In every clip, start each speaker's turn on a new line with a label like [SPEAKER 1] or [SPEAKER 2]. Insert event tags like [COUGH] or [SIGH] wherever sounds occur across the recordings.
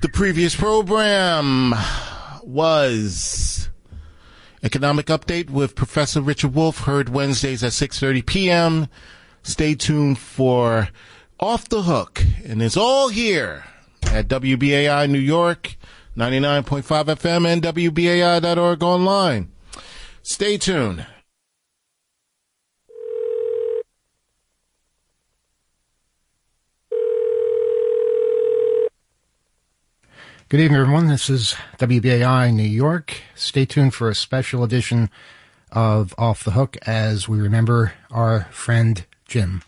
[SPEAKER 1] The previous program was Economic Update with Professor Richard Wolff, heard Wednesdays at 6.30 p.m. Stay tuned for Off the Hook, and it's all here at WBAI New York, 99.5 FM, and WBAI.org online. Stay tuned.
[SPEAKER 2] Good evening, everyone. This is WBAI New York. Stay tuned for a special edition of Off the Hook as we remember our friend Jim.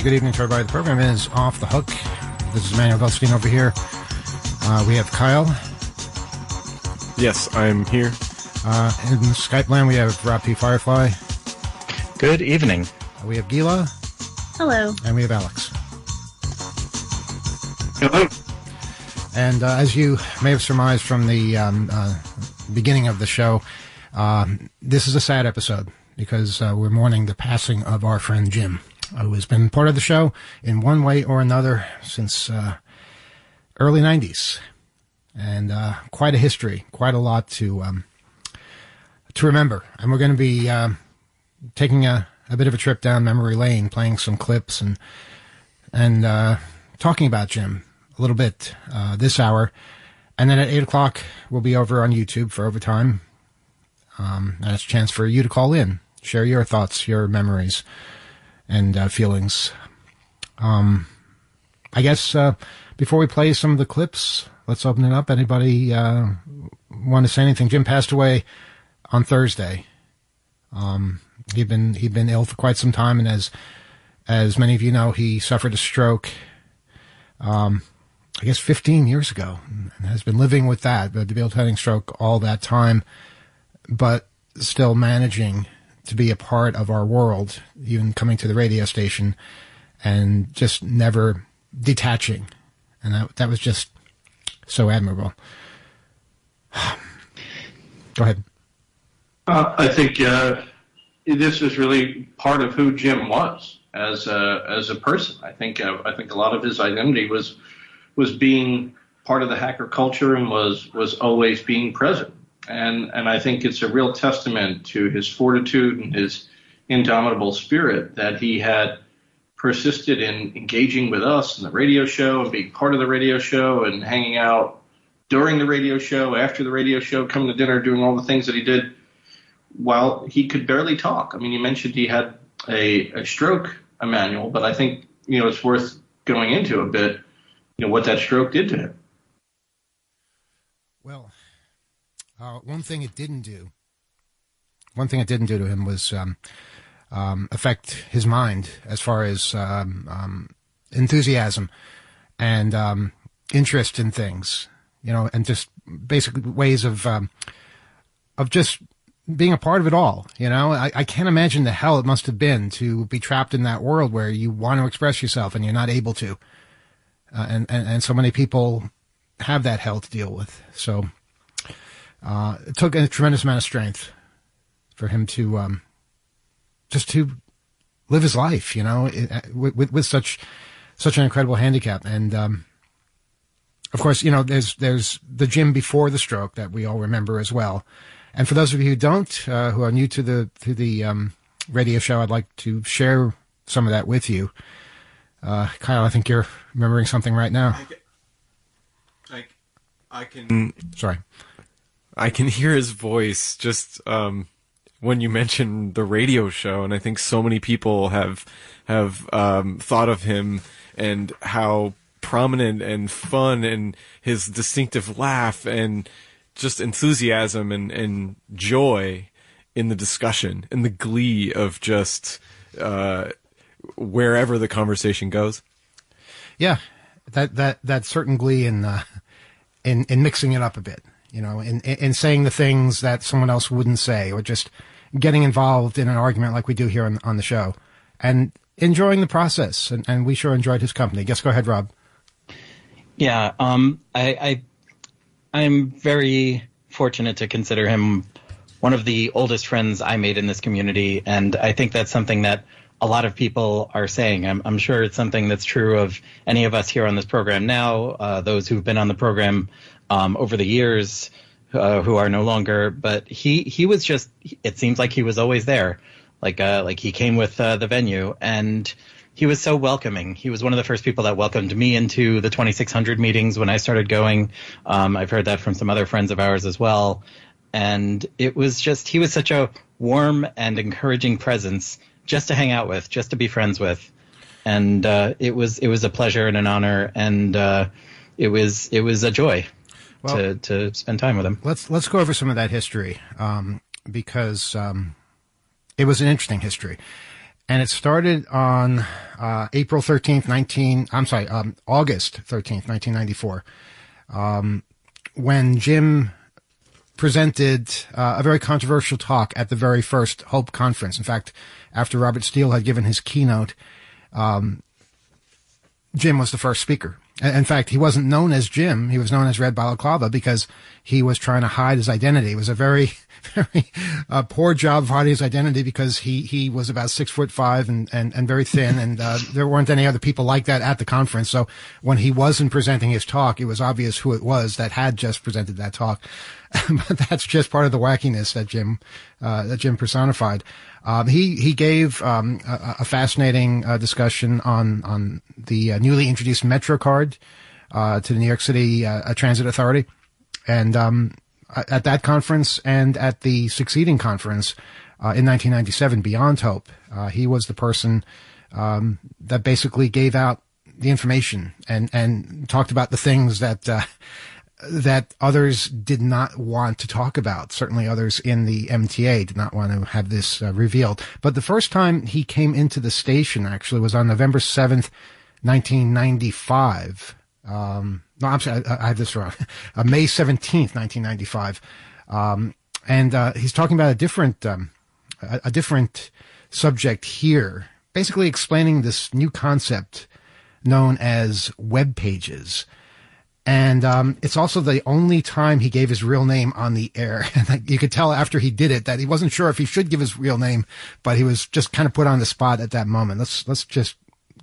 [SPEAKER 2] Very good evening to everybody. The program is Off the Hook. This is Emmanuel Goldstein over here. Uh, we have Kyle.
[SPEAKER 3] Yes, I'm here.
[SPEAKER 2] Uh, in Skype land, we have Rob P. Firefly.
[SPEAKER 4] Good evening.
[SPEAKER 2] Uh, we have Gila.
[SPEAKER 5] Hello.
[SPEAKER 2] And we have Alex.
[SPEAKER 3] Hello.
[SPEAKER 2] And uh, as you may have surmised from the um, uh, beginning of the show, um, this is a sad episode because uh, we're mourning the passing of our friend Jim who has been part of the show in one way or another since uh, early 90s. And uh, quite a history, quite a lot to um, to remember. And we're going to be uh, taking a, a bit of a trip down memory lane, playing some clips and and uh, talking about Jim a little bit uh, this hour. And then at 8 o'clock, we'll be over on YouTube for overtime. Um, and it's a chance for you to call in, share your thoughts, your memories and uh, feelings. Um, I guess uh, before we play some of the clips, let's open it up. Anybody uh, want to say anything? Jim passed away on Thursday. Um, he'd been he'd been ill for quite some time, and as as many of you know, he suffered a stroke. Um, I guess 15 years ago, and has been living with that, the debilitating stroke all that time, but still managing to be a part of our world, even coming to the radio station and just never detaching. And that, that was just so admirable. [SIGHS] Go ahead.
[SPEAKER 6] Uh, I think uh, this is really part of who Jim was as a, as a person. I think uh, I think a lot of his identity was was being part of the hacker culture and was was always being present and and I think it's a real testament to his fortitude and his indomitable spirit that he had persisted in engaging with us in the radio show and being part of the radio show and hanging out during the radio show, after the radio show, coming to dinner, doing all the things that he did while he could barely talk. I mean, you mentioned he had a, a stroke, Emmanuel, but I think you know it's worth going into a bit, you know, what that stroke did to him.
[SPEAKER 2] Well, uh, one thing it didn't do, one thing it didn't do to him was um, um, affect his mind as far as um, um enthusiasm and um, interest in things, you know, and just basic ways of um, of just being a part of it all. You know, I, I, can't imagine the hell it must have been to be trapped in that world where you want to express yourself and you're not able to. Uh, and, and, and so many people have that hell to deal with. So uh, it took a tremendous amount of strength for him to um, just to live his life, you know, with, with, with such such an incredible handicap. And um, of course, you know, there's there's the Jim before the stroke that we all remember as well. And for those of you who don't, uh, who are new to the to the um, radio show, I'd like to share some of that with you. Uh, Kyle, I think you're remembering something right now.
[SPEAKER 3] I, I can.
[SPEAKER 2] Sorry.
[SPEAKER 3] I can hear his voice just um, when you mentioned the radio show, and I think so many people have have um, thought of him and how prominent and fun and his distinctive laugh and just enthusiasm and, and joy in the discussion and the glee of just uh, wherever the conversation goes.
[SPEAKER 2] Yeah, that that that certain glee in uh, in in mixing it up a bit, you know, in in saying the things that someone else wouldn't say, or just getting involved in an argument like we do here on on the show, and enjoying the process. And, and we sure enjoyed his company. Guess go ahead, Rob.
[SPEAKER 4] Yeah, um, I, I I'm very fortunate to consider him one of the oldest friends I made in this community, and I think that's something that a lot of people are saying. I'm, I'm sure it's something that's true of any of us here on this program now, uh, those who've been on the program um, over the years, uh, who are no longer. But he he was just. It seems like he was always there, like uh, like he came with uh, the venue, and he was so welcoming. He was one of the first people that welcomed me into the 2600 meetings when I started going. Um, I've heard that from some other friends of ours as well. And it was just, he was such a warm and encouraging presence just to hang out with, just to be friends with. And uh, it was it was a pleasure and an honor, and uh, it was it was a joy well, to to spend time with him.
[SPEAKER 2] Let's let's go over some of that history um, because um, it was an interesting history and it started on uh, April 13th, 19, I'm sorry, um, August 13th, 1994, um, when Jim presented uh, a very controversial talk at the very first Hope conference. In fact, after Robert Steele had given his keynote, um, Jim was the first speaker. In fact, he wasn't known as Jim. He was known as Red Balaclava because he was trying to hide his identity. It was a very [LAUGHS] very uh, poor job of hiding his identity because he he was about six foot five and and, and very thin, and uh, [LAUGHS] there weren't any other people like that at the conference. So when he wasn't presenting his talk, it was obvious who it was that had just presented that talk. [LAUGHS] but that's just part of the wackiness that Jim uh, that Jim personified. Um, he he gave um, a, a, fascinating uh, discussion on on the uh, newly introduced MetroCard uh, to the New York City Transit Authority, and um, at that conference and at the succeeding conference uh, in 1997, Beyond Hope, uh, he was the person um, that basically gave out the information and and talked about the things that uh, that others did not want to talk about. Certainly, others in the MTA did not want to have this uh, revealed. But the first time he came into the station actually was on November seventh, 1995. Um, no, I'm sorry, I, I have this wrong. [LAUGHS] Uh, May 17th, 1995. Um, and, uh, he's talking about a different, um, a, a, different subject here, basically explaining this new concept known as web pages. And, um, it's also the only time he gave his real name on the air. [LAUGHS] And you could tell after he did it that he wasn't sure if he should give his real name, but he was just kind of put on the spot at that moment. Let's, let's just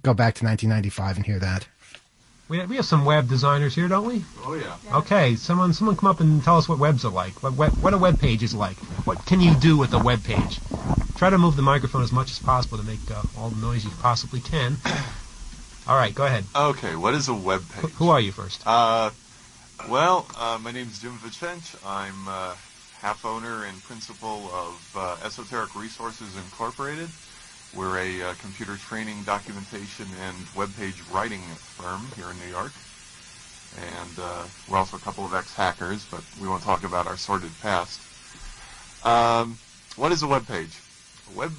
[SPEAKER 2] go back to 1995 and hear that.
[SPEAKER 5] We have, we have some web designers here, don't we?
[SPEAKER 3] Oh yeah.
[SPEAKER 5] Okay, someone someone come up and tell us what webs are like. What web, what a web page is like. What can you do with a web page? Try to move the microphone as much as possible to make uh, all the noise you possibly can. All right, go ahead.
[SPEAKER 7] Okay, what is a web page?
[SPEAKER 5] Who are you first?
[SPEAKER 7] Uh, well, uh, my name is Jim Vicente. I'm uh, half owner and principal of uh, Esoteric Resources Incorporated. We're a uh, computer training, documentation, and web page writing firm here in New York. And uh, we're also a couple of ex-hackers, but we won't talk about our sordid past. Um, what is a web page? A web,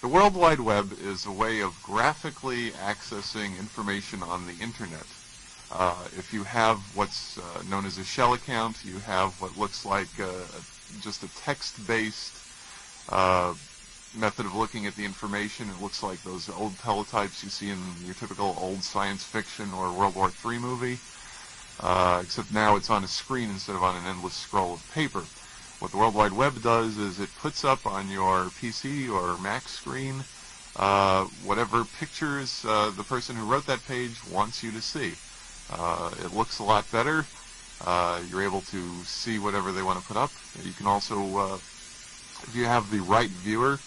[SPEAKER 7] the World Wide Web is a way of graphically accessing information on the Internet. Uh, if you have what's uh, known as a shell account, you have what looks like uh, just a text-based uh, method of looking at the information. It looks like those old teletypes you see in your typical old science fiction or World War III movie.
[SPEAKER 8] uh, except now it's on a screen instead of on an endless scroll of paper. What the World Wide Web does is it puts up on your PC or Mac screen uh, whatever pictures uh, the person who wrote that page wants you to see. Uh, it looks a lot better. Uh, you're able to see whatever they want to put up. You can also, uh, if you have the right viewer,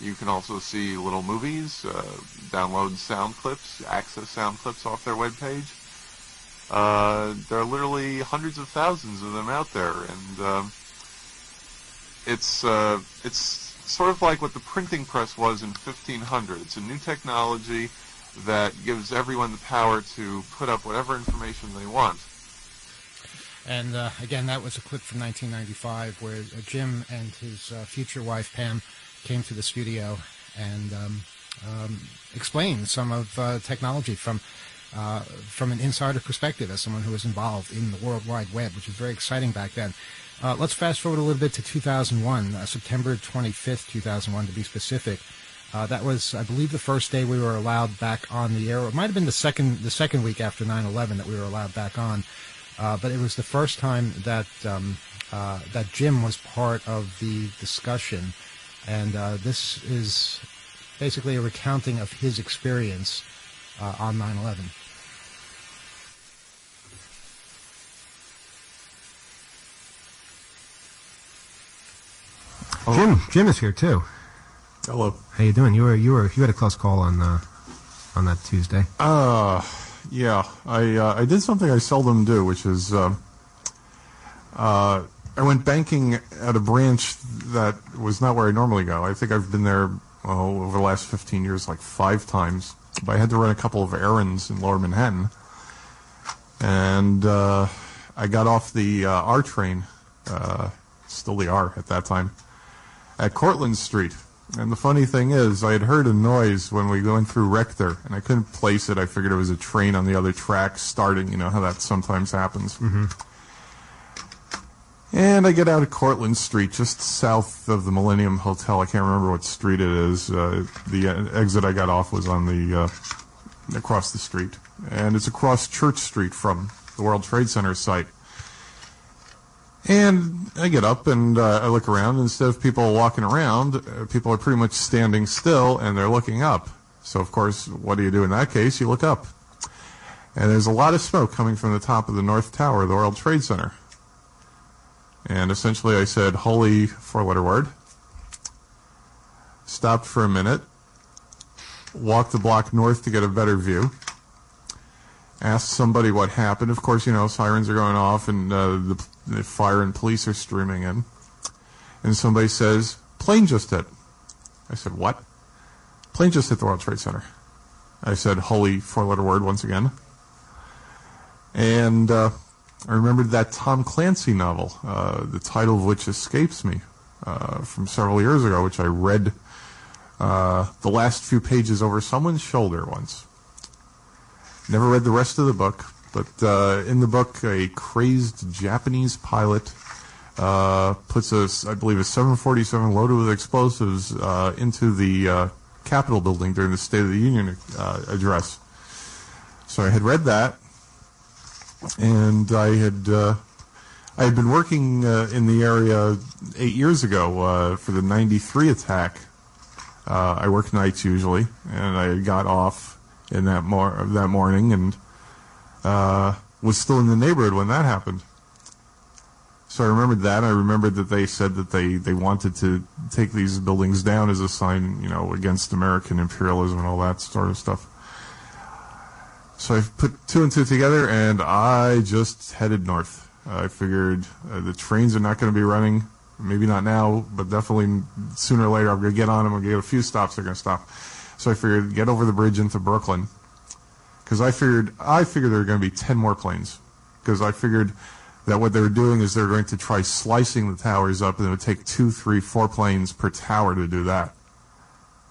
[SPEAKER 8] you can also see little movies, uh, download sound clips, access sound clips off their webpage. Uh, there are literally hundreds of thousands of them out there, and um, it's uh, it's sort of like what the printing press was in 1500. It's a new technology that gives everyone the power to put up whatever information they want.
[SPEAKER 2] And uh, again, that was a clip from 1995 where uh, Jim and his uh, future wife Pam came to the studio and um, um, explained some of uh, technology from uh, from an insider perspective as someone who was involved in the World Wide Web, which was very exciting back then. Uh, let's fast forward a little bit to 2001, uh, September 25th, 2001 to be specific. Uh, that was, I believe, the first day we were allowed back on the air. It might have been the second the second week after 9/11 that we were allowed back on, uh, but it was the first time that um, uh, that Jim was part of the discussion, and uh, this is basically a recounting of his experience on 9/11. Jim, Jim is here too.
[SPEAKER 9] Hello.
[SPEAKER 2] How you doing? You were you were you had a close call on uh, on that Tuesday.
[SPEAKER 9] Uh, yeah, I uh, I did something I seldom do, which is uh, uh, I went banking at a branch that was not where I normally go. I think I've been there oh, over the last 15 years like five times, but I had to run a couple of errands in Lower Manhattan, and uh, I got off the uh, R train, uh, still the R at that time, at Cortlandt Street. And the funny thing is, I had heard a noise when we went through Rector, and I couldn't place it. I figured it was a train on the other track starting. You know how that sometimes happens. And I get out of Cortlandt Street, just south of the Millennium Hotel. I can't remember what street it is. Uh, the uh, exit I got off was on the uh, across the street, and it's across Church Street from the World Trade Center site. And I get up and uh, I look around. Instead of people walking around, uh, people are pretty much standing still and they're looking up. So, of course, what do you do in that case? You look up. And there's a lot of smoke coming from the top of the North Tower the World Trade Center. And essentially, I said, holy four letter word. Stopped for a minute. Walked the block north to get a better view asked somebody what happened. Of course, you know, sirens are going off and uh, the, the fire and police are streaming in. And somebody says, plane just hit. I said, what? Plane just hit the World Trade Center. I said, holy four letter word once again. And uh, I remembered that Tom Clancy novel, uh, the title of which escapes me uh, from several years ago, which I read uh, the last few pages over someone's shoulder once. Never read the rest of the book, but uh, in the book, a crazed Japanese pilot uh, puts a, I believe, a 747 loaded with explosives uh, into the uh, Capitol building during the State of the Union uh, address. So I had read that, and I had uh, I had been working in the area eight years ago for the '93 attack. I work nights usually, and I got off in that mor- that morning and uh, was still in the neighborhood when that happened. So I remembered that. I remembered that they said that they, they wanted to take these buildings down as a sign, you know, against American imperialism and all that sort of stuff. So I put two and two together, and I just headed north. I figured uh, the trains are not going to be running. Maybe not now, but definitely sooner or later I'm going to get on them. I'm going to get a few stops. They're going to stop. So I figured get over the bridge into Brooklyn, because I figured I figured there were going to be ten more planes, because I figured that what they were doing is they were going to try slicing the towers up, and it would take two, three, four planes per tower to do that.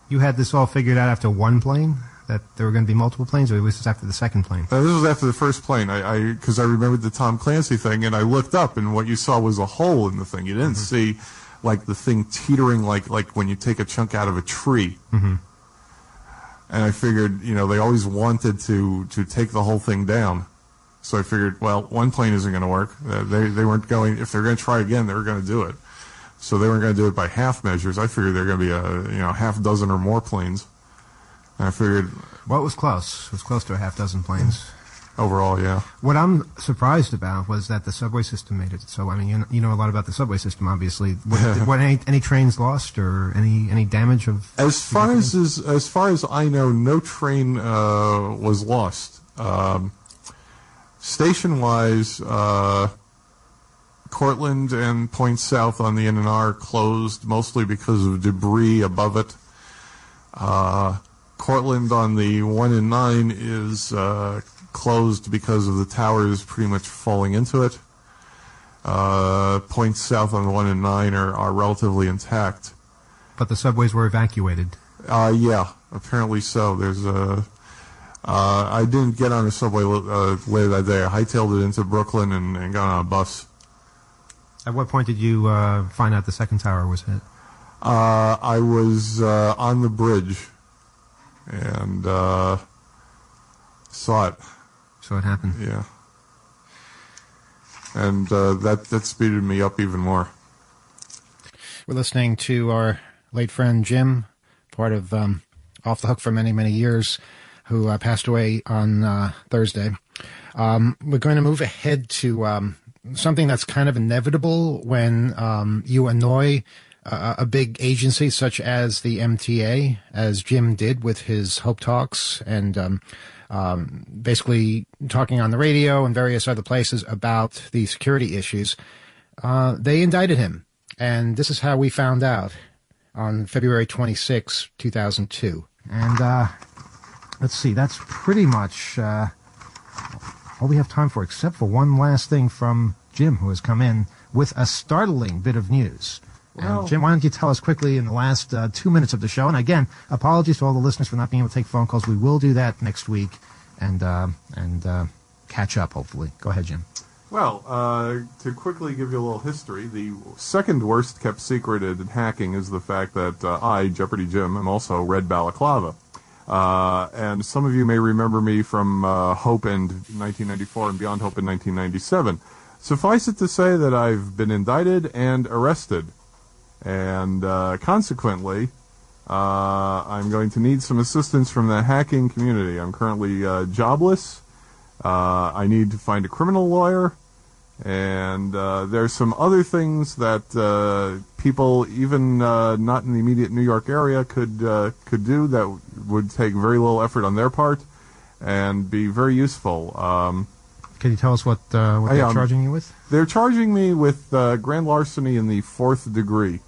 [SPEAKER 2] You had this all figured out after one plane? That there were going to be multiple planes, or was this after the second plane?
[SPEAKER 9] Uh, this was after the first plane. I because I, remembered the Tom Clancy thing, and I looked up, and what you saw was a hole in the thing. You didn't see like the thing teetering like like when you take a chunk out of a tree.
[SPEAKER 2] Mm-hmm.
[SPEAKER 9] And I figured, you know, they always wanted to to take the whole thing down. So I figured, well, one plane isn't going to work. Uh, they they weren't going. If they're going to try again, they were going to do it. So they weren't going to do it by half measures. I figured they're going to be a you know half dozen or more planes. And I figured
[SPEAKER 2] Well, it was close. It was close to a half dozen planes.
[SPEAKER 9] Overall, yeah.
[SPEAKER 2] What I'm surprised about was that the subway system made it. So I mean, you know, you know a lot about the subway system, obviously. What, [LAUGHS] what any, any trains lost or any any damage of?
[SPEAKER 9] As far as as, as far as I know, no train uh, was lost. Um, station wise, uh, Cortlandt and Point South on the NNR closed mostly because of debris above it. Uh, Cortlandt on the one and nine is uh, closed because of the towers pretty much falling into it. Uh, Point South on one and nine are, are relatively intact.
[SPEAKER 2] But the subways were evacuated.
[SPEAKER 9] Uh, yeah, apparently so. There's a. Uh, I didn't get on a subway uh, later that day. I hightailed it into Brooklyn and, and got on a bus.
[SPEAKER 2] At what point did you uh, find out the second tower was hit?
[SPEAKER 9] Uh, I was uh, on the bridge and uh, saw it.
[SPEAKER 2] So it happened.
[SPEAKER 9] Yeah, and uh, that that speeded me up even more.
[SPEAKER 2] We're listening to our late friend Jim, part of um, Off the Hook for many, many years, who uh, passed away on uh, Thursday. Um, we're going to move ahead to um, something that's kind of inevitable when um, you annoy a, a big agency such as the MTA, as Jim did with his Hope Talks and um, um, basically talking on the radio and various other places about the security issues. Uh, they indicted him. And this is how we found out on February 26, 2002. And uh, let's see, that's pretty much uh, all we have time for, except for one last thing from Jim, who has come in with a startling bit of news. And Jim, why don't you tell us quickly in the last uh, two minutes of the show? And again, apologies to all the listeners for not being able to take phone calls. We will do that next week and uh, and uh, catch up, hopefully. Go ahead, Jim.
[SPEAKER 9] Well, uh, to quickly give you a little history, the second worst kept secret in hacking is the fact that uh, I, Jeopardy Jim, am also Red Balaclava. Uh, and some of you may remember me from uh, Hope in 1994 and Beyond Hope in 1997. Suffice it to say that I've been indicted and arrested. And uh, consequently, uh, I'm going to need some assistance from the hacking community. I'm currently uh, jobless. Uh, I need to find a criminal lawyer, and uh, there's some other things that uh, people, even uh, not in the immediate New York area, could uh, could do that would take very little effort on their part and be very useful. Um,
[SPEAKER 2] Can you tell us what uh, what
[SPEAKER 9] I,
[SPEAKER 2] they're
[SPEAKER 9] um,
[SPEAKER 2] charging you with?
[SPEAKER 9] they're charging me with uh, grand larceny in the fourth degree,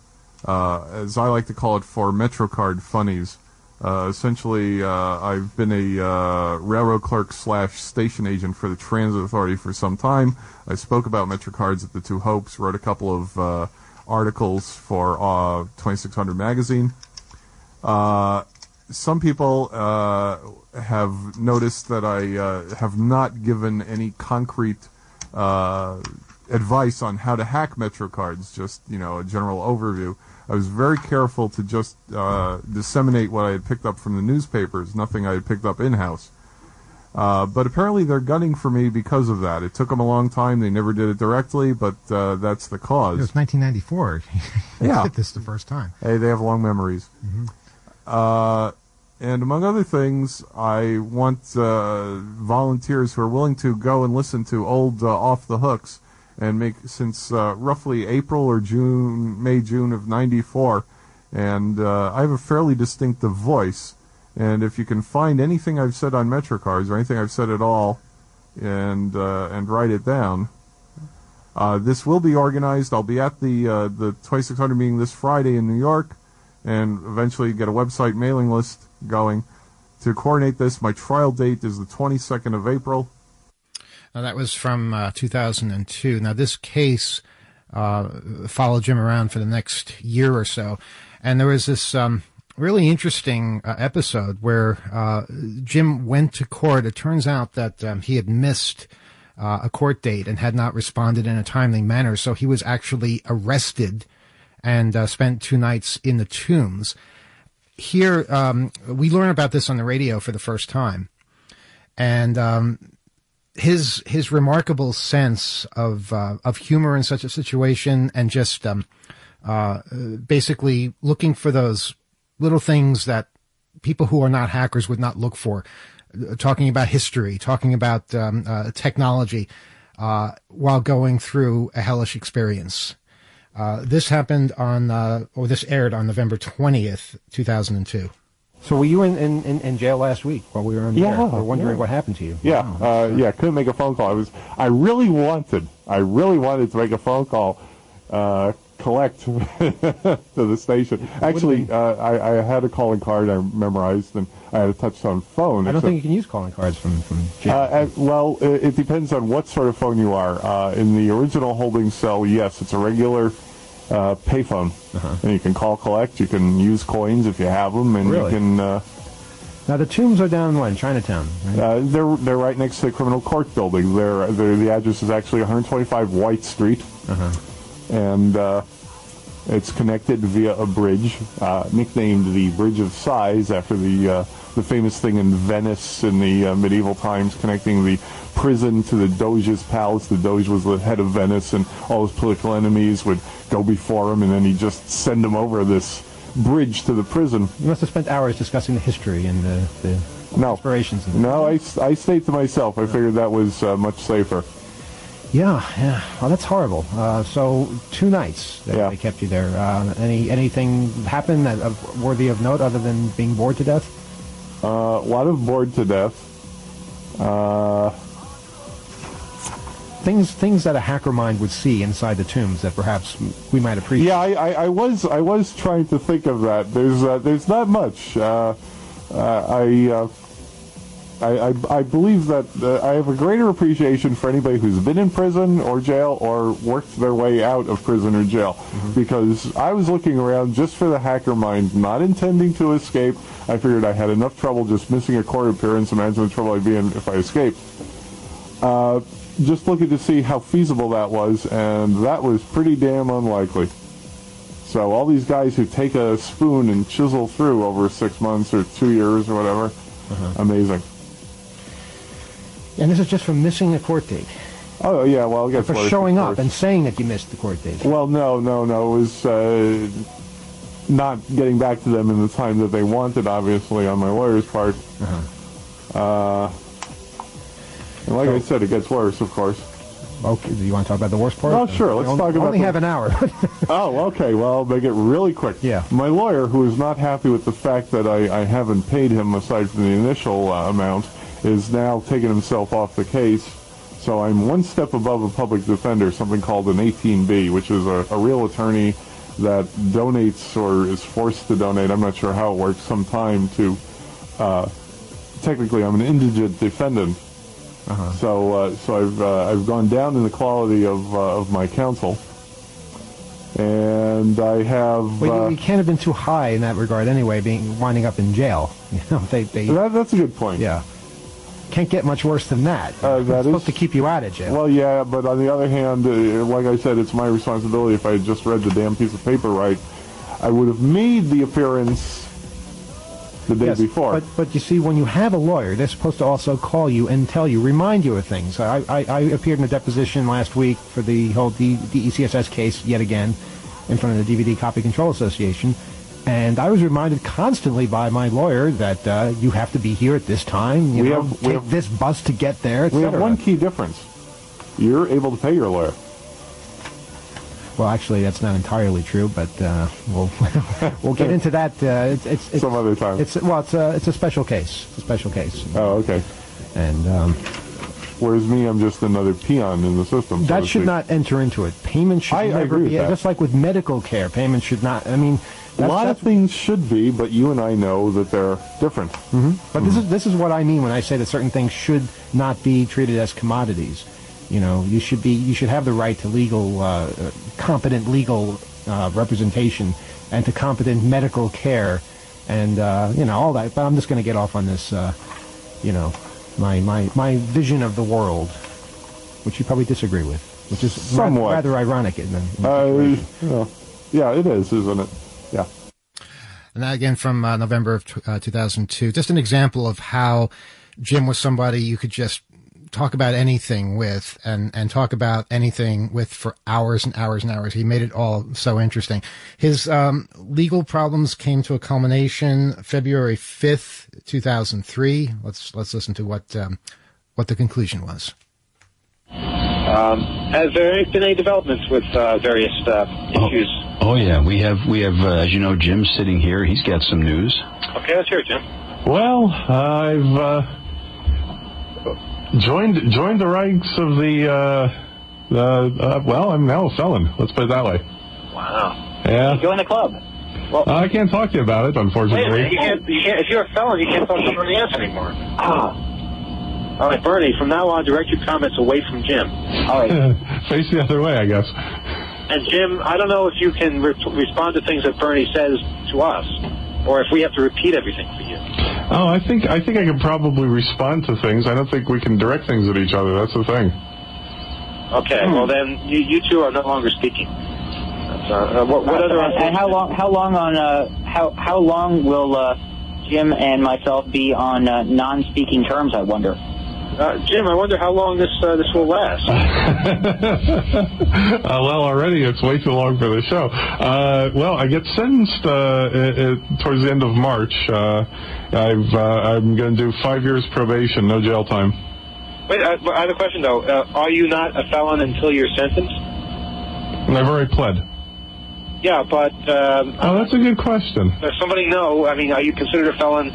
[SPEAKER 9] uh, as I like to call it, for MetroCard funnies. Uh, essentially, uh, I've been a uh, railroad clerk slash station agent for the Transit Authority for some time. I spoke about MetroCards at the Two Hopes, wrote a couple of uh, articles for uh, 2600 magazine. Some people have noticed that I have not given any concrete advice on how to hack MetroCards, just you know a general overview. I was very careful to just uh, disseminate what I had picked up from the newspapers, nothing I had picked up in house. Uh, but apparently they're gunning for me because of that. It took them a long time. They never did it directly, but uh, that's the cause.
[SPEAKER 2] It was 1994. [LAUGHS] you
[SPEAKER 9] Yeah.
[SPEAKER 2] did this the first time.
[SPEAKER 9] Hey, they have long memories. Uh, and among other things, I want uh, volunteers who are willing to go and listen to old uh, Off the Hooks and make since uh, roughly April or June, May, June of '94, and uh, I have a fairly distinctive voice. And if you can find anything I've said on MetroCards or anything I've said at all, and uh, and write it down, uh, this will be organized. I'll be at the uh, the 2600 meeting this Friday in New York, and eventually get a website mailing list going. To coordinate this, my trial date is the 22nd of April.
[SPEAKER 2] Now, that was from uh, 2002. Now, this case uh, followed Jim around for the next year or so. And there was this um, really interesting uh, episode where uh, Jim went to court. It turns out that um, he had missed uh, a court date and had not responded in a timely manner. So he was actually arrested and uh, spent two nights in the tombs. Here, um, we learn about this on the radio for the first time. And um,
[SPEAKER 10] his his remarkable sense of uh, of humor in such a situation, and just um, uh, basically looking for those little things that people who are not hackers would not look for. Uh, talking about history, talking about um, uh, technology, uh, while going through a hellish experience. Uh, this happened on, or this aired on November twentieth, two thousand and two.
[SPEAKER 2] So were you in, in, in, jail last week while we were on the
[SPEAKER 9] yeah?
[SPEAKER 2] We're wondering
[SPEAKER 9] yeah.
[SPEAKER 2] what happened to you.
[SPEAKER 9] Yeah, wow, uh, yeah, couldn't make a phone call. I was, I really wanted, I really wanted to make a phone call, uh, collect [LAUGHS] to the station. Actually, uh, I, I, had a calling card I memorized, and I had a touch-tone phone.
[SPEAKER 2] I don't think you can use calling cards from from jail.
[SPEAKER 9] Uh, well, it, it, depends on what sort of phone you are. Uh, in the original holding cell, yes, it's a regular uh, payphone, uh-huh. and you can call collect. You can use coins if you have them, and
[SPEAKER 2] really?
[SPEAKER 9] you can. Uh,
[SPEAKER 2] now the tombs are down in Chinatown. Right?
[SPEAKER 9] Uh, they're they're right next to the criminal court building. They're, they're the address is actually 125 White Street,
[SPEAKER 2] uh-huh.
[SPEAKER 9] and uh, it's connected via a bridge, uh, nicknamed the Bridge of Sighs after the uh, the famous thing in Venice in the uh, medieval times, connecting the prison to the Doge's palace. The Doge was the head of Venice, and all his political enemies would go before him, and then he'd just send them over this bridge to the prison.
[SPEAKER 2] You must have spent hours discussing the history and the, the
[SPEAKER 9] no.
[SPEAKER 2] inspirations.
[SPEAKER 9] no, I, I stayed to myself. I figured that was uh, much safer.
[SPEAKER 2] Yeah, yeah. Well, that's horrible. Uh, so two nights they,
[SPEAKER 9] yeah.
[SPEAKER 2] they kept you there. Uh, any anything happen that uh, worthy of note other than being bored to death?
[SPEAKER 9] Uh, a lot of bored to death. Uh,
[SPEAKER 2] things things that a hacker mind would see inside the tombs that perhaps we might appreciate.
[SPEAKER 9] Yeah, I, I, I was I was trying to think of that. There's uh, there's not much. Uh, I I, I, I, believe that uh, I have a greater appreciation for anybody who's been in prison or jail or worked their way out of prison or jail. Mm-hmm. Because I was looking around just for the hacker mind, not intending to escape. I figured I had enough trouble just missing a court appearance. Imagine the trouble I'd be in if I escaped. Uh, just looking to see how feasible that was, and that was pretty damn unlikely. So all these guys who take a spoon and chisel through over six months or two years or whatever, uh-huh. amazing.
[SPEAKER 2] And this is just for missing the court date.
[SPEAKER 9] Oh yeah, well, it
[SPEAKER 2] for showing up and saying that you missed the court date.
[SPEAKER 9] Well, no, no, no. It was uh, not getting back to them in the time that they wanted. Obviously, on my lawyer's part.
[SPEAKER 2] Uh-huh.
[SPEAKER 9] Uh, and like
[SPEAKER 2] so,
[SPEAKER 9] I said, it gets worse, of course.
[SPEAKER 2] Okay, do you want to talk about the worst part?
[SPEAKER 9] Oh, sure. Let's
[SPEAKER 2] only,
[SPEAKER 9] talk about.
[SPEAKER 2] Only
[SPEAKER 9] the...
[SPEAKER 2] have an hour. [LAUGHS]
[SPEAKER 9] oh, okay. Well, make it really quick.
[SPEAKER 2] Yeah.
[SPEAKER 9] My lawyer, who is not happy with the fact that I, I haven't paid him aside from the initial uh, amount, is now taking himself off the case. So I'm one step above a public defender, something called an 18B, which is a, a real attorney that donates or is forced to donate. I'm not sure how it works. Some time to. Uh, technically, I'm an indigent defendant.
[SPEAKER 2] Uh-huh.
[SPEAKER 9] So, uh, so I've uh, I've gone down in the quality of uh, of my counsel, and I have.
[SPEAKER 2] Well, you, you, can't have been too high in that regard, anyway. Being winding up in jail, [LAUGHS] you know, they, they
[SPEAKER 9] that, that's a good point.
[SPEAKER 2] Yeah, can't get much worse than that.
[SPEAKER 9] Uh, that
[SPEAKER 2] it's supposed to keep you out of jail.
[SPEAKER 9] Well, yeah, but on the other hand, uh, like I said, it's my responsibility. If I had just read the damn piece of paper right, I would have made the appearance the day
[SPEAKER 2] yes,
[SPEAKER 9] before.
[SPEAKER 2] But, but you see, when you have a lawyer, they're supposed to also call you and tell you, remind you of things. I, I, I appeared in a deposition last week for the whole D, DeCSS case yet again in front of the DVD Copy Control Association. And I was reminded constantly by my lawyer that uh, you have to be here at this time. You
[SPEAKER 9] we
[SPEAKER 2] know,
[SPEAKER 9] have,
[SPEAKER 2] take
[SPEAKER 9] have,
[SPEAKER 2] this bus to get there.
[SPEAKER 9] We have one key difference. You're able to pay your lawyer.
[SPEAKER 2] Well, actually, that's not entirely true, but uh, we'll [LAUGHS] we'll get into that. Uh, it's, it's, it's,
[SPEAKER 9] some other time.
[SPEAKER 2] It's well, it's a it's a special case. It's a special case.
[SPEAKER 9] Oh, okay.
[SPEAKER 2] And um,
[SPEAKER 9] whereas me, I'm just another peon in the system. So
[SPEAKER 2] that should not enter into it. Payment should
[SPEAKER 9] I,
[SPEAKER 2] never
[SPEAKER 9] I
[SPEAKER 2] be
[SPEAKER 9] that.
[SPEAKER 2] just like with medical care. Payment should not. I mean,
[SPEAKER 9] a lot of things should be, but you and I know that they're different.
[SPEAKER 2] Mm-hmm. But mm-hmm. this is this is what I mean when I say that certain things should not be treated as commodities. You know, you should be you should have the right to legal, uh, competent legal uh, representation and to competent medical care, and uh, you know all that. But I'm just going to get off on this. Uh, you know, my my my vision of the world, which you probably disagree with, which is
[SPEAKER 9] somewhat
[SPEAKER 2] rather, rather ironic.
[SPEAKER 9] Uh, yeah, yeah, it is, isn't it?
[SPEAKER 10] And that again from uh, November of t- 2002. Just an example of how Jim was somebody you could just
[SPEAKER 2] talk about anything with and, and talk about anything with for hours and hours and hours. He made it all so interesting. His um, legal problems came to a culmination February 5th, 2003. Let's, let's listen to what, um, what the conclusion was.
[SPEAKER 11] Um, has there been any developments with uh, various uh, issues?
[SPEAKER 12] Oh, oh, yeah, we have we have uh, as you know Jim sitting here. He's got some news.
[SPEAKER 11] Okay, let's hear it, Jim.
[SPEAKER 13] Well, I've uh, joined joined the ranks of the. Uh, uh, well, I'm now a felon. Let's put it that way.
[SPEAKER 11] Wow.
[SPEAKER 13] Yeah.
[SPEAKER 11] Join the club. Well,
[SPEAKER 13] I can't talk to you about it,
[SPEAKER 11] wait a
[SPEAKER 13] unfortunately.
[SPEAKER 11] minute. You can't, you can't, if you're a felon, you can't talk to Bernie S anymore. Ah. All right, Bernie. From now on, direct your comments away from Jim. All right. [LAUGHS]
[SPEAKER 13] Face the other way, I guess.
[SPEAKER 11] And Jim, I don't know if you can re- respond to things that Bernie says to us, or if we have to repeat everything for you.
[SPEAKER 13] Oh, I think I think I can probably respond to things. I don't think we can direct things at each other. That's the thing.
[SPEAKER 11] Okay. Well, then you, you two are no longer speaking. That's, uh, uh, what, what other?
[SPEAKER 14] and, and how long? How long on? Uh, how how long will uh, Jim and myself be on uh, non-speaking terms? I wonder.
[SPEAKER 11] Uh, Jim, I wonder how long this uh, this will last. [LAUGHS]
[SPEAKER 13] uh, well, already it's way too long for the show. Uh, well, I get sentenced uh, i i towards the end of March. Uh, I've, uh, I'm going to do five years probation, no jail time.
[SPEAKER 11] Wait, I, I have a question though. Uh, are you not a felon until you're sentenced?
[SPEAKER 13] I've already pled.
[SPEAKER 11] Yeah, but um,
[SPEAKER 13] Oh, that's a good question.
[SPEAKER 11] does somebody know? I mean, are you considered a felon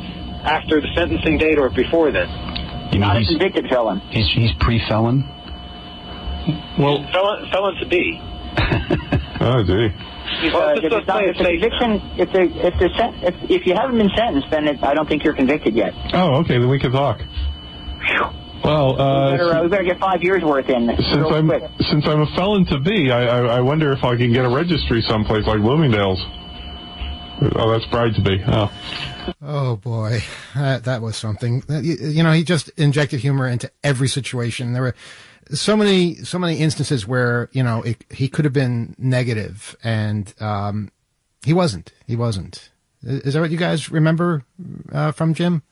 [SPEAKER 11] after the sentencing date or before then?
[SPEAKER 12] You mean
[SPEAKER 14] Not a
[SPEAKER 12] he's
[SPEAKER 14] convicted felon.
[SPEAKER 12] he's, he's pre-felon?
[SPEAKER 13] Well,
[SPEAKER 11] Felon, felon to be. [LAUGHS]
[SPEAKER 13] oh, gee.
[SPEAKER 11] Well,
[SPEAKER 14] Because if, it's not,
[SPEAKER 11] play
[SPEAKER 14] if the
[SPEAKER 11] safe.
[SPEAKER 14] conviction, if the if the sen- if, if you haven't been sentenced, then it, I don't think you're convicted yet.
[SPEAKER 13] Oh, okay, then we can talk. Well,
[SPEAKER 14] we,
[SPEAKER 13] uh,
[SPEAKER 14] better, uh, we better get five years worth in
[SPEAKER 13] since I'm
[SPEAKER 14] quick.
[SPEAKER 13] since I'm a felon to be, I, I I wonder if I can get a registry someplace like Bloomingdale's. Oh, that's bride to be. Oh.
[SPEAKER 2] Oh boy, that, that was something. You, you know, he just injected humor into every situation. There were so many, so many instances where you know it, he could have been negative, and um, he wasn't. He wasn't. Is is that what you guys remember uh, from Jim?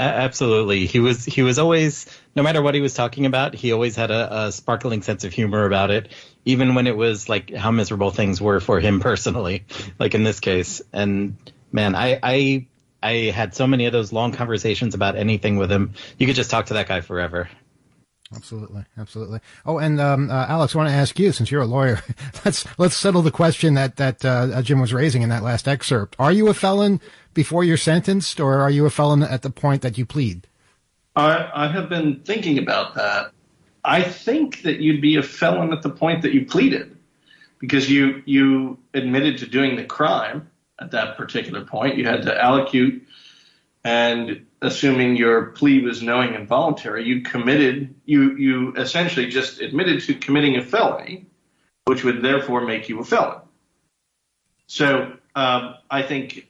[SPEAKER 4] Absolutely. He was he was always no matter what he was talking about, he always had a, a sparkling sense of humor about it, even when it was like how miserable things were for him personally, [LAUGHS] like in this case. And man, I I I had so many of those long conversations about anything with him. You could just talk to that guy forever.
[SPEAKER 2] Absolutely, absolutely. Oh, and um, uh, Alex, I want to ask you, since you're a lawyer, [LAUGHS] let's let's settle the question that that uh, Jim was raising in that last excerpt. Are you a felon before you're sentenced, or are you a felon at the point that you plead?
[SPEAKER 6] I, I have been thinking about that. I think that you'd be a felon at the point that you pleaded, because you you admitted to doing the crime at that particular point. You had to allocute, and assuming your plea was knowing and voluntary, you committed you you essentially just admitted to committing a felony, which would therefore make you a felon. So um, I think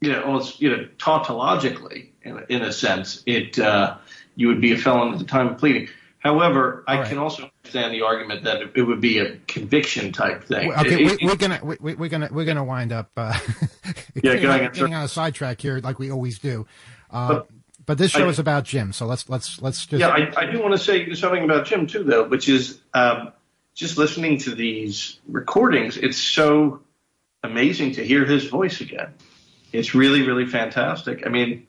[SPEAKER 6] you know, almost, you know, tautologically, in in a sense, it uh, you would be a felon at the time of pleading. However, I can also understand the argument that it, would be a conviction type thing.
[SPEAKER 2] Okay,
[SPEAKER 6] It-
[SPEAKER 2] we, we're gonna we, we're gonna we're gonna wind up uh, [LAUGHS]
[SPEAKER 6] Yeah,
[SPEAKER 2] getting,
[SPEAKER 6] go
[SPEAKER 2] on, getting on a sidetrack here, like we always do. Uh,
[SPEAKER 6] But
[SPEAKER 2] but this show
[SPEAKER 6] I-
[SPEAKER 2] is about Jim, so let's let's let's just
[SPEAKER 6] yeah, I, I do want to say something about Jim too, though, which is um, just listening to these recordings. It's so amazing to hear his voice again. It's really, really fantastic. I mean,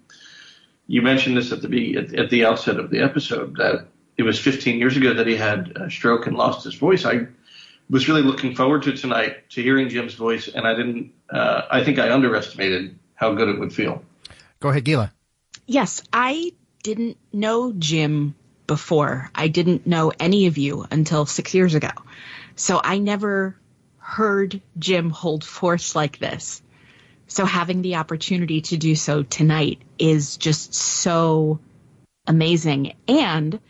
[SPEAKER 6] you mentioned this at the be- at, at the outset of the episode that it was 15 years ago that he had a stroke and lost his voice. I was really looking forward to tonight to hearing Jim's voice, and I didn't. Uh, I think I underestimated how good it would feel.
[SPEAKER 2] go ahead, Gila.
[SPEAKER 15] Yes, I didn't know Jim before. I didn't know any of you until six years ago. So I never heard Jim hold force like this. So having the opportunity to do so tonight is just so amazing. And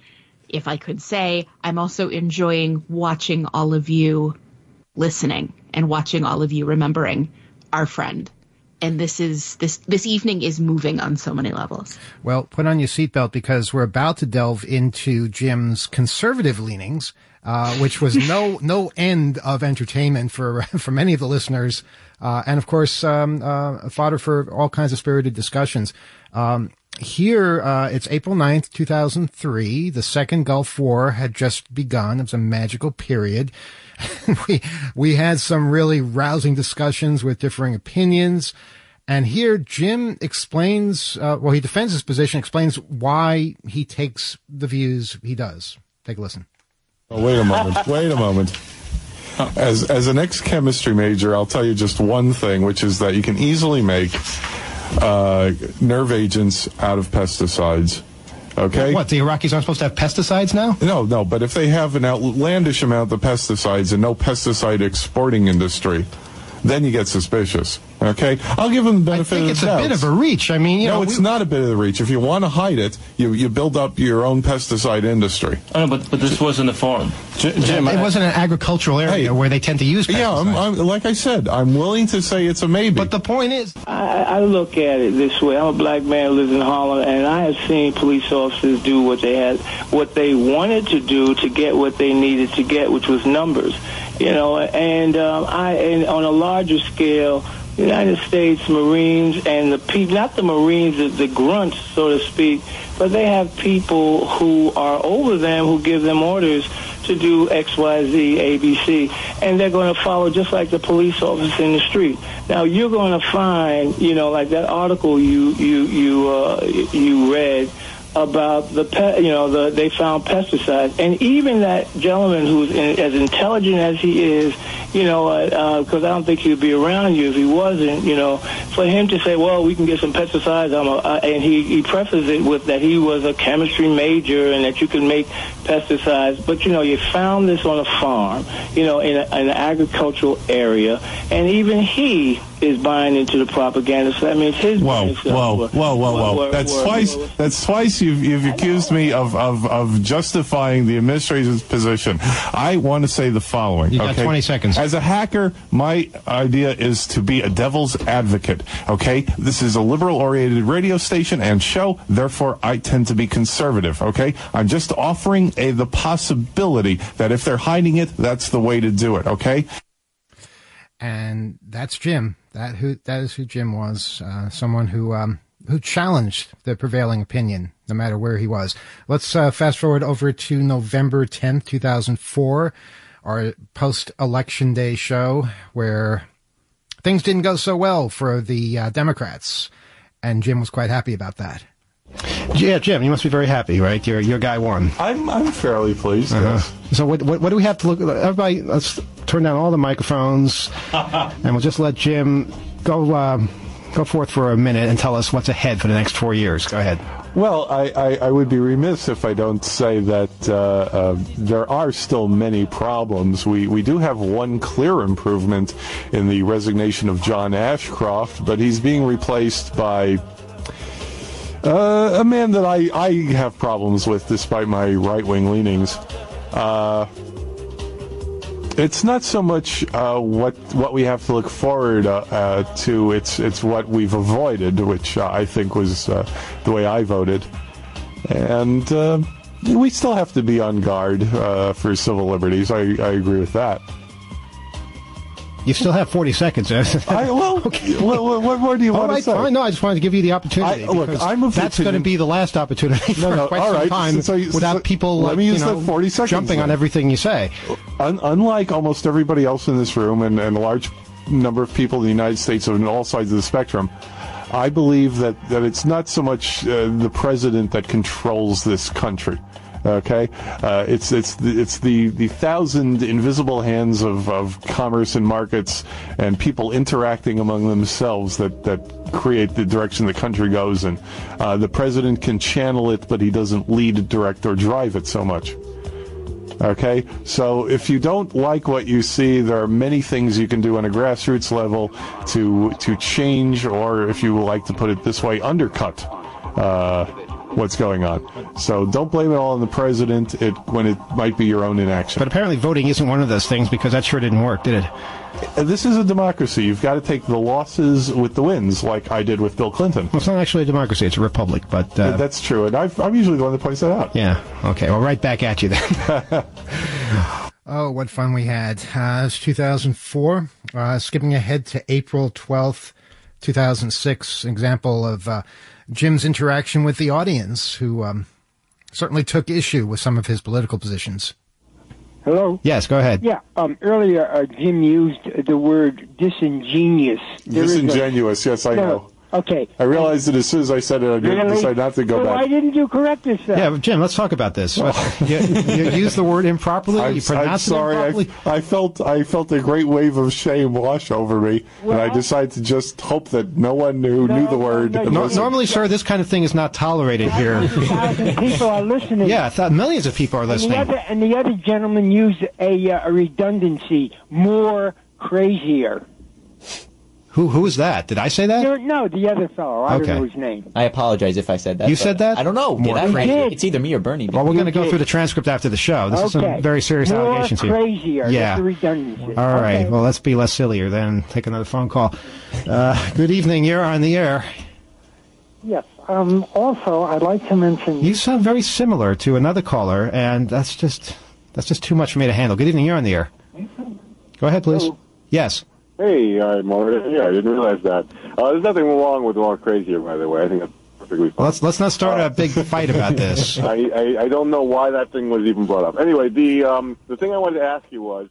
[SPEAKER 15] if I could say, I'm also enjoying watching all of you listening and watching all of you remembering our friend. And this is this this evening is moving on so many levels.
[SPEAKER 2] Well, put on your seatbelt because we're about to delve into Jim's conservative leanings, uh, which was [LAUGHS] no no end of entertainment for [LAUGHS] for many of the listeners, uh, and of course, um, uh, fodder for all kinds of spirited discussions. Um, here, uh, it's April 9th, 2003. The second Gulf War had just begun. It was a magical period. [LAUGHS] we, we had some really rousing discussions with differing opinions. And here, Jim explains, uh, well, he defends his position, explains why he takes the views he does. Take a listen.
[SPEAKER 9] Oh, wait a moment. [LAUGHS] wait a moment. As, as an ex chemistry major, I'll tell you just one thing, which is that you can easily make uh, nerve agents out of pesticides. Okay.
[SPEAKER 16] What, the Iraqis aren't supposed to have pesticides now?
[SPEAKER 9] No, no, but if they have an outlandish amount of pesticides and no pesticide exporting industry, then you get suspicious. Okay, I'll give them the benefit
[SPEAKER 16] I think it's a bit of a reach. I mean, you
[SPEAKER 9] no,
[SPEAKER 16] know,
[SPEAKER 9] it's
[SPEAKER 16] we-
[SPEAKER 9] not a bit of the reach. If you want to hide it, you you build up your own pesticide industry.
[SPEAKER 17] Oh, no, but but this wasn't a farm. Jim.
[SPEAKER 16] it wasn't an agricultural area where they tend to use pesticides.
[SPEAKER 9] Yeah, I'm, I'm, like I said, I'm willing to say it's a maybe. But
[SPEAKER 16] the point is,
[SPEAKER 18] I, I look at it this way. I'm a black man who lives in Harlem, and I have seen police officers do what they had, what they wanted to do to get what they needed to get, which was numbers. You know, and um, I, and on a larger scale, United States Marines and the people, not the Marines, the, the grunts, so to speak, but they have people who are over them who give them orders to do X, Y, Z, A, B, C, and they're going to follow just like the police officer in the street. Now you're going to find, you know, like that article you you you uh, you read about the pe- you know the they found pesticides. And even that gentleman who's in, as intelligent as he is you know because I don't think he'd be around you if he wasn't you know for him to say well we can get some pesticides I'm a, uh, and he he prefaces it with that he was a chemistry major and that you can make pesticides but you know you found this on a farm you know in, a, in an agricultural area and even he is buying into the propaganda so that means his
[SPEAKER 9] Whoa,
[SPEAKER 18] brain cells
[SPEAKER 9] whoa,
[SPEAKER 18] were-
[SPEAKER 9] whoa, whoa, whoa!
[SPEAKER 18] were-
[SPEAKER 9] That's
[SPEAKER 18] were-
[SPEAKER 9] twice.
[SPEAKER 18] were-
[SPEAKER 9] That's twice you've you've accused me of of of justifying the administration's position. I want to say the following.
[SPEAKER 16] You got
[SPEAKER 9] okay?
[SPEAKER 16] 20 seconds.
[SPEAKER 9] As a hacker, my idea is to be a devil's advocate. Okay, this is a liberal-oriented radio station and show. Therefore, I tend to be conservative. Okay, I'm just offering a the possibility that if they're hiding it, that's the way to do it. Okay.
[SPEAKER 2] and that's Jim. That who that is who Jim was. Uh, someone who um, who challenged the prevailing opinion, no matter where he was. Let's uh, fast forward over to November tenth, two thousand four, our post-election day show, where things didn't go so well for the uh, Democrats, and Jim was quite happy about that.
[SPEAKER 16] Yeah, Jim, you must be very happy, right? Your your guy won.
[SPEAKER 9] I'm I'm fairly pleased.
[SPEAKER 16] Uh-huh. So what, what what do we have to look? Everybody, let's turn down all the microphones, [LAUGHS] and we'll just let Jim go um, go forth for a minute and tell us what's ahead for the next four years. Go ahead.
[SPEAKER 9] Well, I, I, I would be remiss if I don't say that uh, uh, there are still many problems. We, we do have one clear improvement in the resignation of John Ashcroft, but he's being replaced by uh, a man that I, I have problems with despite my right wing leanings. It's not so much uh, what what we have to look forward uh, uh, to. It's it's what we've avoided, which uh, I think was uh, the way I voted, and uh, we still have to be on guard uh, for civil liberties. I, I agree with that.
[SPEAKER 16] You still have forty seconds. [LAUGHS]
[SPEAKER 9] I, well, what, what more do you
[SPEAKER 16] All
[SPEAKER 9] want
[SPEAKER 16] right,
[SPEAKER 9] to say?
[SPEAKER 16] fine. No, I just wanted to give you the opportunity.
[SPEAKER 9] I- look, I'm of
[SPEAKER 16] that's going to be the last opportunity for
[SPEAKER 9] No, no, [LAUGHS]
[SPEAKER 16] quite
[SPEAKER 9] all
[SPEAKER 16] some
[SPEAKER 9] right.
[SPEAKER 16] time
[SPEAKER 9] So you-
[SPEAKER 16] without
[SPEAKER 9] so
[SPEAKER 16] people
[SPEAKER 9] let
[SPEAKER 16] like,
[SPEAKER 9] me
[SPEAKER 16] you know,
[SPEAKER 9] that 40 seconds
[SPEAKER 16] jumping on everything you say.
[SPEAKER 9] Un- unlike almost everybody else in this room and, and a large number of people in the United States on all sides of the spectrum, I believe that, that it's not so much uh, the president that controls this country. Okay, uh, it's it's the, it's the, the thousand invisible hands of, of commerce and markets and people interacting among themselves that, that create the direction the country goes in. Uh, the president can channel it, but he doesn't lead, direct, or drive it so much. Okay, so if you don't like what you see, there are many things you can do on a grassroots level to to change, or if you like to put it this way, undercut uh, what's going on. So don't blame it all on the president. It when it might be your own inaction.
[SPEAKER 16] But apparently, voting isn't one of those things because that sure didn't work, did it?
[SPEAKER 9] Uh, This is a democracy. You've got to take the losses with the wins, like I did with Bill Clinton.
[SPEAKER 16] Well, it's not actually a democracy; it's a republic. But uh,
[SPEAKER 9] That's true, and I've, I'm usually the one that points that out.
[SPEAKER 16] yeah, okay. Well, right back at you then. [LAUGHS] [LAUGHS]
[SPEAKER 2] Oh, what fun we had. Uh, it's 2004. Uh, skipping ahead to April 12th, 2006, example of uh, Jim's interaction with the audience, who um, certainly took issue with some of his political positions.
[SPEAKER 19] Hello?
[SPEAKER 2] Yes, go ahead.
[SPEAKER 19] Yeah, um, earlier uh, Jim used the word disingenuous. There is a-
[SPEAKER 9] Disingenuous, yes, I
[SPEAKER 19] No,
[SPEAKER 9] know.
[SPEAKER 19] Okay.
[SPEAKER 9] I realized it as soon as I said it, I didn't
[SPEAKER 19] Really?
[SPEAKER 9] decide not to go
[SPEAKER 19] So
[SPEAKER 9] back.
[SPEAKER 19] Why didn't you correct yourself?
[SPEAKER 2] Yeah, Jim, let's talk about this. you, you used the word improperly.
[SPEAKER 9] I'm,
[SPEAKER 2] you pronounced
[SPEAKER 9] I'm sorry.
[SPEAKER 2] it improperly.
[SPEAKER 9] I, I felt I felt a great wave of shame wash over me, and I decided to just hope that no one who knew the word.
[SPEAKER 2] No,
[SPEAKER 9] was-
[SPEAKER 2] normally, sir, this kind of thing is not tolerated here.
[SPEAKER 19] Thousands of people are listening.
[SPEAKER 2] yeah, I thought millions of people are
[SPEAKER 19] And the
[SPEAKER 2] listening.
[SPEAKER 19] other, and the other gentleman used a, uh, a redundancy, more crazier.
[SPEAKER 2] Who who is that? Did I say that?
[SPEAKER 19] No, no, the other fellow. I
[SPEAKER 2] Okay.
[SPEAKER 19] don't know his name.
[SPEAKER 20] I apologize if I said that.
[SPEAKER 2] You said that?
[SPEAKER 20] I don't know.
[SPEAKER 2] More
[SPEAKER 20] Get that
[SPEAKER 2] crazy.
[SPEAKER 20] right. It's either me or Bernie.
[SPEAKER 2] Well, we're going to go through the transcript after the show. This is some very serious
[SPEAKER 19] More
[SPEAKER 2] allegations here.
[SPEAKER 19] crazier.
[SPEAKER 2] Yeah.
[SPEAKER 19] That's the redundancy.
[SPEAKER 2] All right.
[SPEAKER 19] Okay.
[SPEAKER 2] Well, let's be less sillier then. Take another phone call. Uh, good evening. You're on the air.
[SPEAKER 21] Yes. Um, also, I'd like to mention.
[SPEAKER 2] You sound very similar to another caller, and that's just that's just too much for me to handle. Good evening. You're on the air. Go ahead, please. Yes.
[SPEAKER 22] Hey, all right, Marty. Yeah, I didn't realize that. Uh, there's nothing wrong with more crazier, by the way. I think that's perfectly fine.
[SPEAKER 2] Let's let's not start a big fight about this. [LAUGHS]
[SPEAKER 22] I, I, I don't know why that thing was even brought up. Anyway, the um, the thing I wanted to ask you was,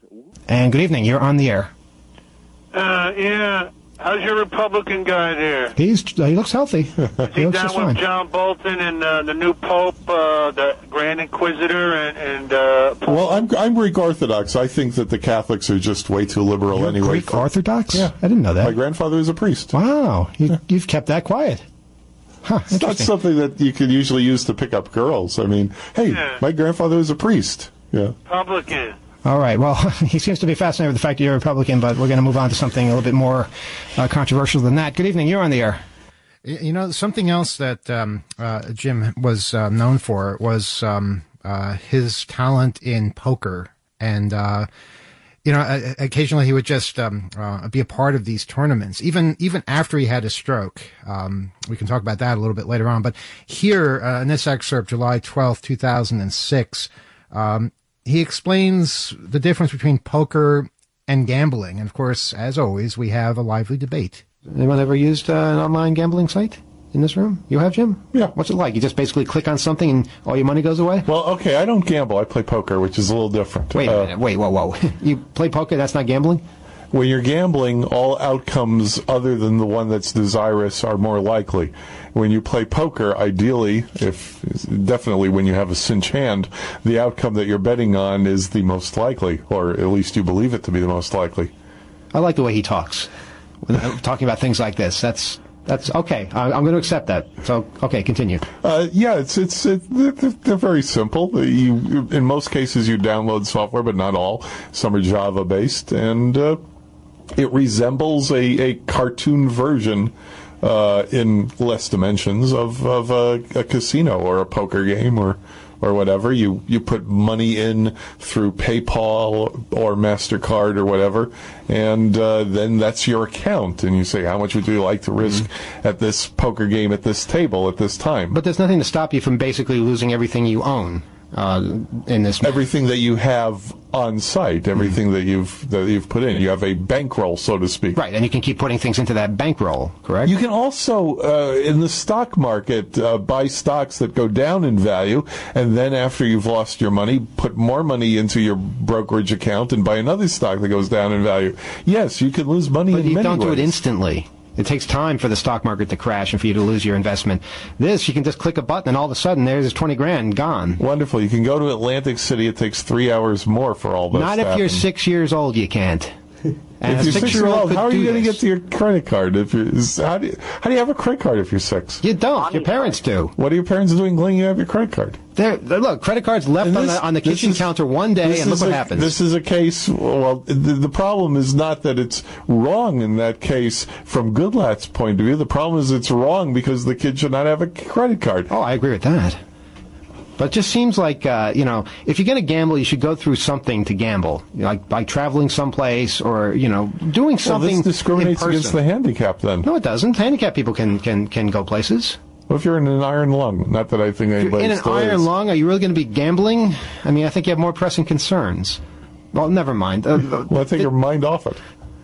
[SPEAKER 2] And good evening. You're on the air.
[SPEAKER 23] Uh, yeah. How's your Republican guy there?
[SPEAKER 2] He's he looks healthy. [LAUGHS] he
[SPEAKER 23] He
[SPEAKER 2] looks
[SPEAKER 23] down with
[SPEAKER 2] fine.
[SPEAKER 23] John Bolton and uh, the new Pope, uh, the Grand Inquisitor, and, and uh,
[SPEAKER 9] Well, I'm I'm Greek Orthodox. I think that the Catholics are just way too liberal
[SPEAKER 2] You're
[SPEAKER 9] anyway.
[SPEAKER 2] Greek Orthodox?
[SPEAKER 9] Yeah,
[SPEAKER 2] I didn't know that.
[SPEAKER 9] My grandfather was a priest.
[SPEAKER 2] Wow, you, you've kept that quiet. Huh,
[SPEAKER 9] It's not something that you could usually use to pick up girls. I mean, hey, my grandfather was a priest. Yeah.
[SPEAKER 23] Republican.
[SPEAKER 2] All right. Well, [LAUGHS] he seems to be fascinated with the fact that you're a Republican, but we're going to move on to something a little bit more uh, controversial than that. Good evening. You're on the air. You know, something else that um, uh, Jim was uh, known for was um, uh, his talent in poker. And, uh, you know, occasionally he would just um, uh, be a part of these tournaments, even even after he had a stroke. Um, we can talk about that a little bit later on. But here in this excerpt, July twelfth, 2006, um, he explains the difference between poker and gambling. And of course, as always, we have a lively debate. Anyone ever used uh, an online gambling site in this room? You have, Jim? Yeah. What's it like? You just basically click on something and all your money goes away?
[SPEAKER 9] Well, okay, I don't gamble. I play poker, which is a little different.
[SPEAKER 2] Wait a
[SPEAKER 9] Uh,
[SPEAKER 2] minute. Wait, whoa, whoa. [LAUGHS] you play poker? That's not gambling?
[SPEAKER 9] When you're gambling, all outcomes other than the one that's desirous are more likely. When you play poker, ideally, if definitely when you have a cinch hand, the outcome that you're betting on is the most likely, or at least you believe it to be the most likely.
[SPEAKER 2] I like the way he talks. When, uh, talking about things like this. That's that's okay. I, I'm going to accept that. So, okay, continue.
[SPEAKER 9] Uh, yeah, it's it's it, they're, they're very simple. You in most cases you download software, but not all. Some are Java based, and uh, it resembles a, a cartoon version uh, in less dimensions of of a, a casino or a poker game or or whatever. You you put money in through PayPal or Mastercard or whatever, and uh, then that's your account. And you say, how much would you like to risk at this poker game at this table at this time?
[SPEAKER 2] But there's nothing to stop you from basically losing everything you own uh, in this.
[SPEAKER 9] Everything that you have on site, everything that you've that you've put in, you have a bankroll, so to speak.
[SPEAKER 2] Right, and you can keep putting things into that bankroll, correct?
[SPEAKER 9] You can also, uh, in the stock market, uh, buy stocks that go down in value, and then after you've lost your money, put more money into your brokerage account and buy another stock that goes down in value. Yes, you can lose money
[SPEAKER 2] But you don't do it instantly. It takes time for the stock market to crash and for you to lose your investment. This, you can just click a button and all of a sudden there's 20 grand gone.
[SPEAKER 9] Wonderful. You can go to Atlantic City. It takes three hours more for all this.
[SPEAKER 2] Not if you're six years old, you can't. And
[SPEAKER 9] if you're six years old, how are you going to get to your credit card? If you're, how do you, how do you have a credit card if you're six?
[SPEAKER 2] You don't. Your parents do.
[SPEAKER 9] What are your parents doing when you have your credit card?
[SPEAKER 2] They're, they're- look, credit cards left
[SPEAKER 9] And
[SPEAKER 2] on the, on the kitchen
[SPEAKER 9] is-
[SPEAKER 2] counter one day,
[SPEAKER 9] this
[SPEAKER 2] and look
[SPEAKER 9] is
[SPEAKER 2] what
[SPEAKER 9] a-
[SPEAKER 2] happens.
[SPEAKER 9] This is a case. Well, the, the problem is not that it's wrong in that case from Goodlatte's point of view. The problem is it's wrong because the kid should not have a credit card.
[SPEAKER 2] Oh, I agree with that. But it just seems like, uh, you know, if you're going to gamble, you should go through something to gamble, like by traveling someplace or, you know, doing
[SPEAKER 9] Well,
[SPEAKER 2] something
[SPEAKER 9] this discriminates
[SPEAKER 2] in
[SPEAKER 9] against the handicap. Then
[SPEAKER 2] No, it doesn't. Handicap people can, can, can go places.
[SPEAKER 9] What if you're in an iron lung? Not that I think anybody
[SPEAKER 2] in an iron
[SPEAKER 9] is.
[SPEAKER 2] lung, are you really going to be gambling? I mean, I think you have more pressing concerns. Well, never mind. Uh,
[SPEAKER 9] well, take your mind off it.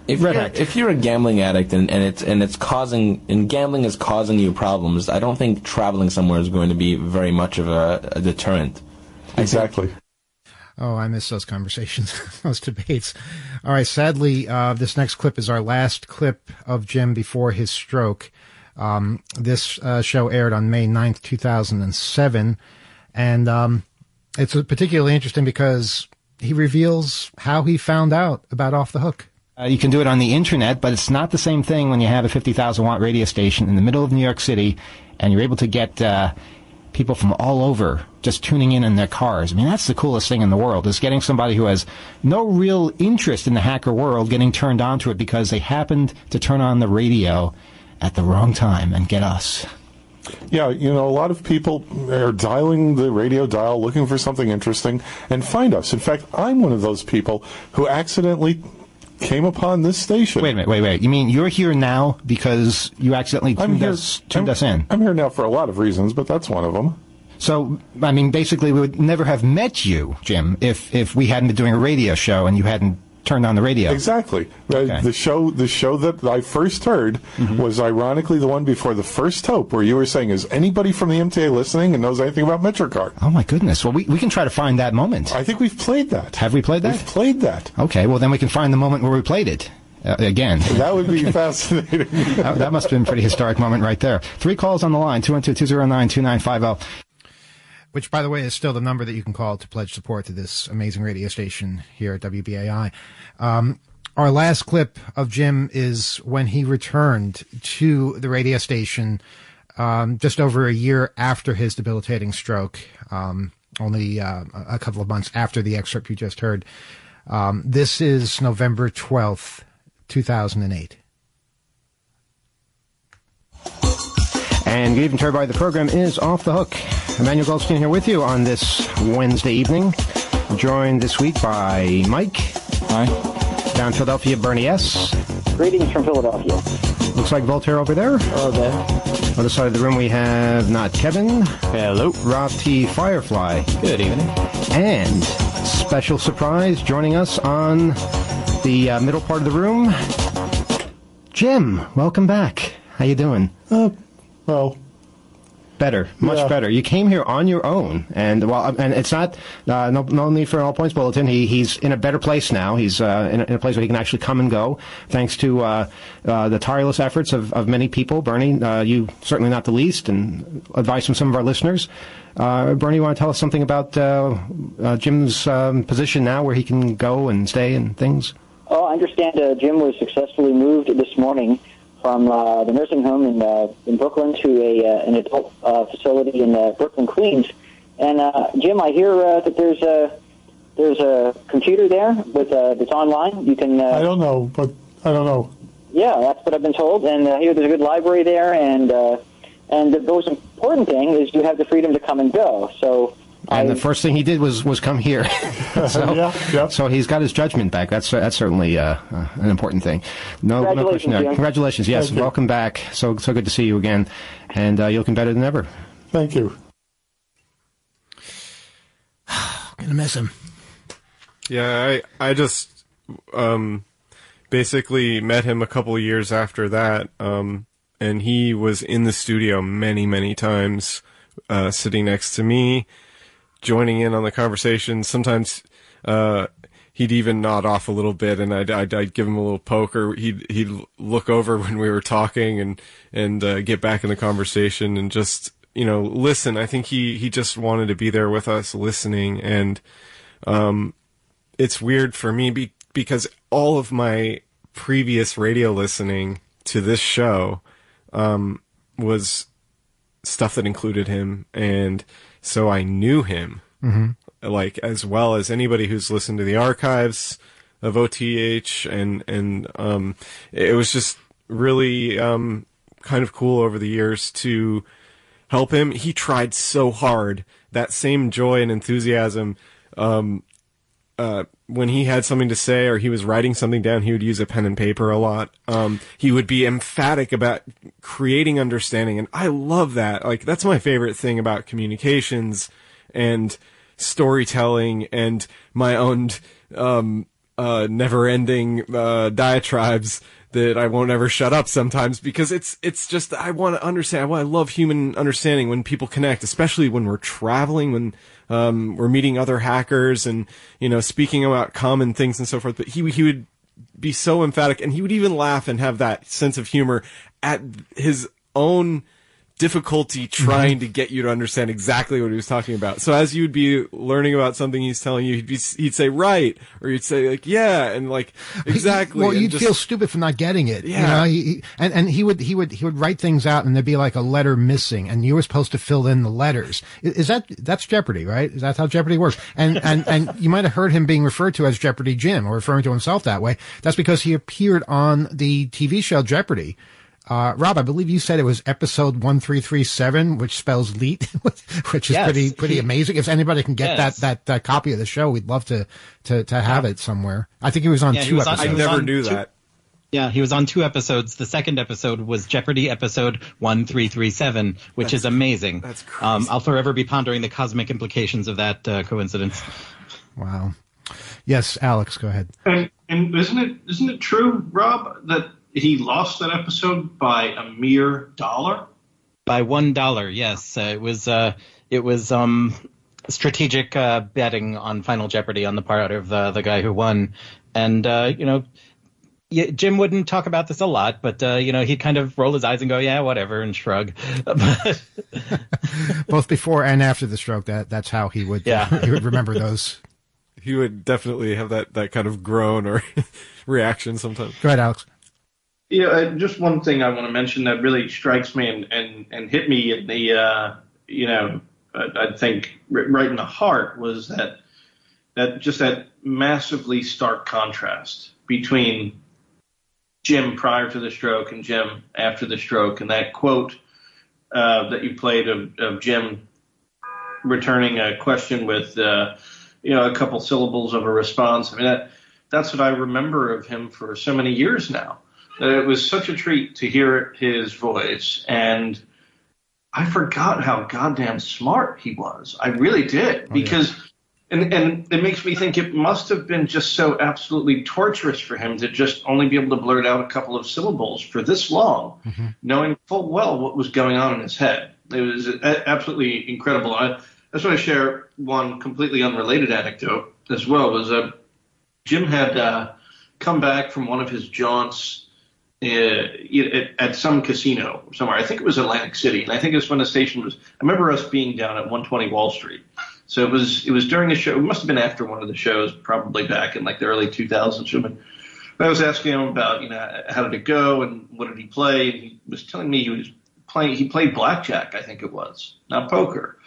[SPEAKER 20] If you're, if you're a gambling addict and, and it's and it's causing and gambling is causing you problems, I don't think traveling somewhere is going to be very much of a, a deterrent.
[SPEAKER 24] Exactly.
[SPEAKER 25] Oh, I miss those conversations, [LAUGHS] those debates. All right. Sadly, uh, this next clip is our last clip of Jim before his stroke. Um, this uh, show aired on May 9th, 2007. And um, it's particularly interesting because he reveals how he found out about Off the Hook.
[SPEAKER 2] Uh, you can do it on the internet, but it's not the same thing when you have a 50,000 watt radio station in the middle of New York City and you're able to get uh, people from all over just tuning in in their cars. I mean, that's the coolest thing in the world is getting somebody who has no real interest in the hacker world getting turned on to it because they happened to turn on the radio at the wrong time and get us.
[SPEAKER 9] Yeah, you know, a lot of people are dialing the radio dial looking for something interesting and find us. In fact, I'm one of those people who accidentally came upon this station.
[SPEAKER 2] Wait a minute, wait, wait. You mean you're here now because you accidentally tuned,
[SPEAKER 9] here-
[SPEAKER 2] us, tuned
[SPEAKER 9] I'm-
[SPEAKER 2] us in?
[SPEAKER 9] I'm here now for a lot of reasons, but that's one of them.
[SPEAKER 2] So, I mean, basically, we would never have met you, Jim, if, if we hadn't been doing a radio show and you hadn't turned on the radio.
[SPEAKER 9] Exactly. Uh, The show, the show that I first heard
[SPEAKER 2] Mm-hmm.
[SPEAKER 9] was ironically the one before the first Hope, where you were saying, "Is anybody from the MTA listening and knows anything about MetroCard?"
[SPEAKER 2] Oh my goodness! Well, we, we can try to find that moment.
[SPEAKER 9] I think we've played that.
[SPEAKER 2] Have we played that?
[SPEAKER 9] We've played that.
[SPEAKER 2] Okay, well then we can find the moment where we played it uh, again. [LAUGHS]
[SPEAKER 9] That would be [LAUGHS] fascinating.
[SPEAKER 2] that, that must have been a pretty historic moment right there. Three calls on the line: 212-209-2950.
[SPEAKER 25] Which by the way is still the number that you can call to pledge support to this amazing radio station here at WBAI. Um, our last clip of Jim is when he returned to the radio station um, just over a year after his debilitating stroke, um, only uh, a couple of months after the excerpt you just heard. Um, this is November 12th, 2008.
[SPEAKER 2] And good evening to everybody. The program is Off the Hook. Emmanuel Goldstein here with you on this Wednesday evening. Joined this week by Mike. Hi. Down in Philadelphia, Bernie S.
[SPEAKER 26] Greetings from Philadelphia.
[SPEAKER 2] Looks like Voltaire over there.
[SPEAKER 26] Hello there.
[SPEAKER 2] Other side of the room we have not Kevin. Hello. Rob T. Firefly. Good evening. And special surprise joining us on the uh, middle part of the room. Jim, welcome back. How you doing?
[SPEAKER 9] Uh, well,
[SPEAKER 2] better, much
[SPEAKER 9] Yeah.
[SPEAKER 2] better. You came here on your own, and well, and it's not uh, no, no need for an all points bulletin. He he's in a better place now. He's uh, in, a, in a place where he can actually come and go, thanks to uh, uh, the tireless efforts of, of many people. Bernie, uh, you certainly not the least, and advice from some of our listeners. Uh, Bernie, you want to tell us something about uh, uh, Jim's um, position now, where he can go and stay and things?
[SPEAKER 26] Oh, I understand uh, Jim was successfully moved this morning from uh, the nursing home in uh, in Brooklyn to a uh, an adult uh, facility in uh, Brooklyn, Queens. And uh, Jim, I hear uh, that there's a there's a computer there with uh, that's online. You can. Uh,
[SPEAKER 9] I don't know, but I don't know.
[SPEAKER 26] Yeah, that's what I've been told. And uh, here there's a good library there, and uh, and the most important thing is you have the freedom to come and go. So
[SPEAKER 2] And the first thing he did was was come here. [LAUGHS] so, so he's got his judgment back. That's that's certainly uh, uh, an important thing. No, no
[SPEAKER 26] Congratulations,
[SPEAKER 2] question there. Congratulations. Yes,
[SPEAKER 26] Thank you.
[SPEAKER 2] welcome back. So so good to see you again, and uh, you're looking better than ever.
[SPEAKER 9] Thank you. [SIGHS]
[SPEAKER 25] Gonna miss him.
[SPEAKER 3] Yeah, I I just um basically met him a couple of years after that, um, and he was in the studio many many times, uh, sitting next to me, joining in on the conversation. Sometimes uh, he'd even nod off a little bit, and I'd, I'd I'd give him a little poke, or he'd he'd look over [LAUGHS] when we were talking and and uh, get back in the conversation and just you know listen. I think he he just wanted to be there with us, listening and um, it's weird for me be- because all of my previous radio listening to this show um, was stuff that included him, and so I knew him
[SPEAKER 25] Mhm.
[SPEAKER 3] like as well as anybody who's listened to the archives of OTH, and and um, it was just really um, kind of cool over the years to help him. He tried so hard. That same joy and enthusiasm. Um, uh, when he had something to say or he was writing something down, he would use a pen and paper a lot. Um, he would be emphatic about creating understanding, and I love that. Like that's my favorite thing about communications and storytelling and my own um, uh, never-ending uh, diatribes that I won't ever shut up sometimes because it's it's just I want to understand. I love human understanding when people connect, especially when we're traveling, when um, we're meeting other hackers and you know speaking about common things and so forth. But he he would be so emphatic, and he would even laugh and have that sense of humor at his own difficulty mm-hmm. trying to get you to understand exactly what he was talking about. So as you'd be learning about something he's telling you, he'd be, he'd say right, or you'd say like, yeah, and like, exactly.
[SPEAKER 2] Well, you'd
[SPEAKER 3] just-
[SPEAKER 2] feel stupid for not getting it. You
[SPEAKER 3] Yeah.
[SPEAKER 2] know, he, he- and, and he would, he would, he would write things out and there'd be like a letter missing and you were supposed to fill in the letters. Is, is that, that's Jeopardy, right? Is that how Jeopardy works? And, and, and you might have heard him being referred to as Jeopardy Jim or referring to himself that way. That's because he appeared on the TV show Jeopardy. Uh, Rob, I believe you said it was episode 1337, which spells leet, [LAUGHS] which is
[SPEAKER 4] Yes,
[SPEAKER 2] pretty, pretty
[SPEAKER 4] he-
[SPEAKER 2] amazing. If anybody can get
[SPEAKER 4] Yes.
[SPEAKER 2] that, that, uh, copy of the show, we'd love to, to, to have it somewhere. I think he was on
[SPEAKER 4] Yeah,
[SPEAKER 2] two
[SPEAKER 4] was on-
[SPEAKER 2] episodes.
[SPEAKER 4] he was on that. Yeah, he was on two episodes. The second episode was Jeopardy episode 1337, which
[SPEAKER 3] That's-
[SPEAKER 4] is amazing.
[SPEAKER 3] that's crazy.
[SPEAKER 4] Um, I'll forever be pondering the cosmic implications of that uh, coincidence.
[SPEAKER 2] Wow. Yes, Alex, go ahead.
[SPEAKER 6] And and isn't it isn't it true, Rob, that he lost that episode by a mere dollar?
[SPEAKER 4] By one dollar, yes. Uh, it was uh, it was um, strategic uh, betting on Final Jeopardy on the part of uh, the guy who won, and uh, you know. Jim wouldn't talk about this a lot, but uh, you know he'd kind of roll his eyes and go, "Yeah, whatever," and shrug. But [LAUGHS]
[SPEAKER 2] Both before and after the stroke, that that's how he would
[SPEAKER 3] Yeah.
[SPEAKER 2] he would remember those.
[SPEAKER 3] he would definitely have that that kind of groan or [LAUGHS] reaction sometimes.
[SPEAKER 2] Go ahead, Alex.
[SPEAKER 6] Yeah, uh, just one thing I want to mention that really strikes me and, and, and hit me in the, uh, you know, I, I think right in the heart was that, that just that massively stark contrast between Jim prior to the stroke and Jim after the stroke. And that quote uh, that you played of, of Jim returning a question with, uh, you know, a couple syllables of a response. I mean, that, that's what I remember of him for so many years now. That it was such a treat to hear his voice, and I forgot how goddamn smart he was. I really did because, and and it makes me think it must have been just so absolutely torturous for him to just only be able to blurt out a couple of syllables for this long, knowing full well what was going on in his head. It was absolutely incredible. I, I just want to share one completely unrelated anecdote as well. Was uh, Jim had uh, come back from one of his jaunts at, at some casino somewhere. I think it was Atlantic City, and I think it was when the station was. I remember us being down at 120 Wall Street. So it was it was during the show. It must have been after one of the shows, probably back in like the early 2000s. But I was asking him about you know how did it go and what did he play, and he was telling me he was playing. He played blackjack, I think it was, not poker,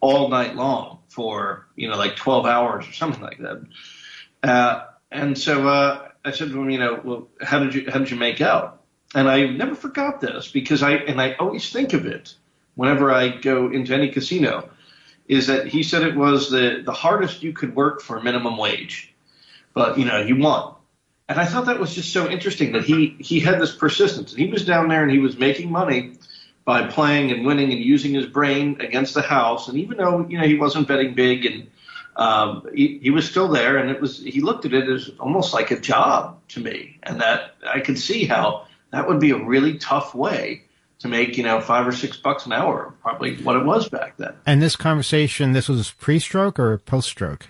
[SPEAKER 6] all night long for you know like 12 hours or something like that. Uh, and so uh, I said to him, you know, well, how did you how did you make out? And I never forgot this because I and I always think of it whenever I go into any casino, is that he said it was the the hardest you could work for minimum wage, but you know you won. And I thought that was just so interesting that he he had this persistence and he was down there and he was making money by playing and winning and using his brain against the house. And even though you know he wasn't betting big and um, he, he was still there, and it was he looked at it as almost like a job to me, and that I could see how that would be a really tough way to make you know five or six bucks an hour, probably what it was back then.
[SPEAKER 2] And this conversation, this was pre-stroke or post-stroke?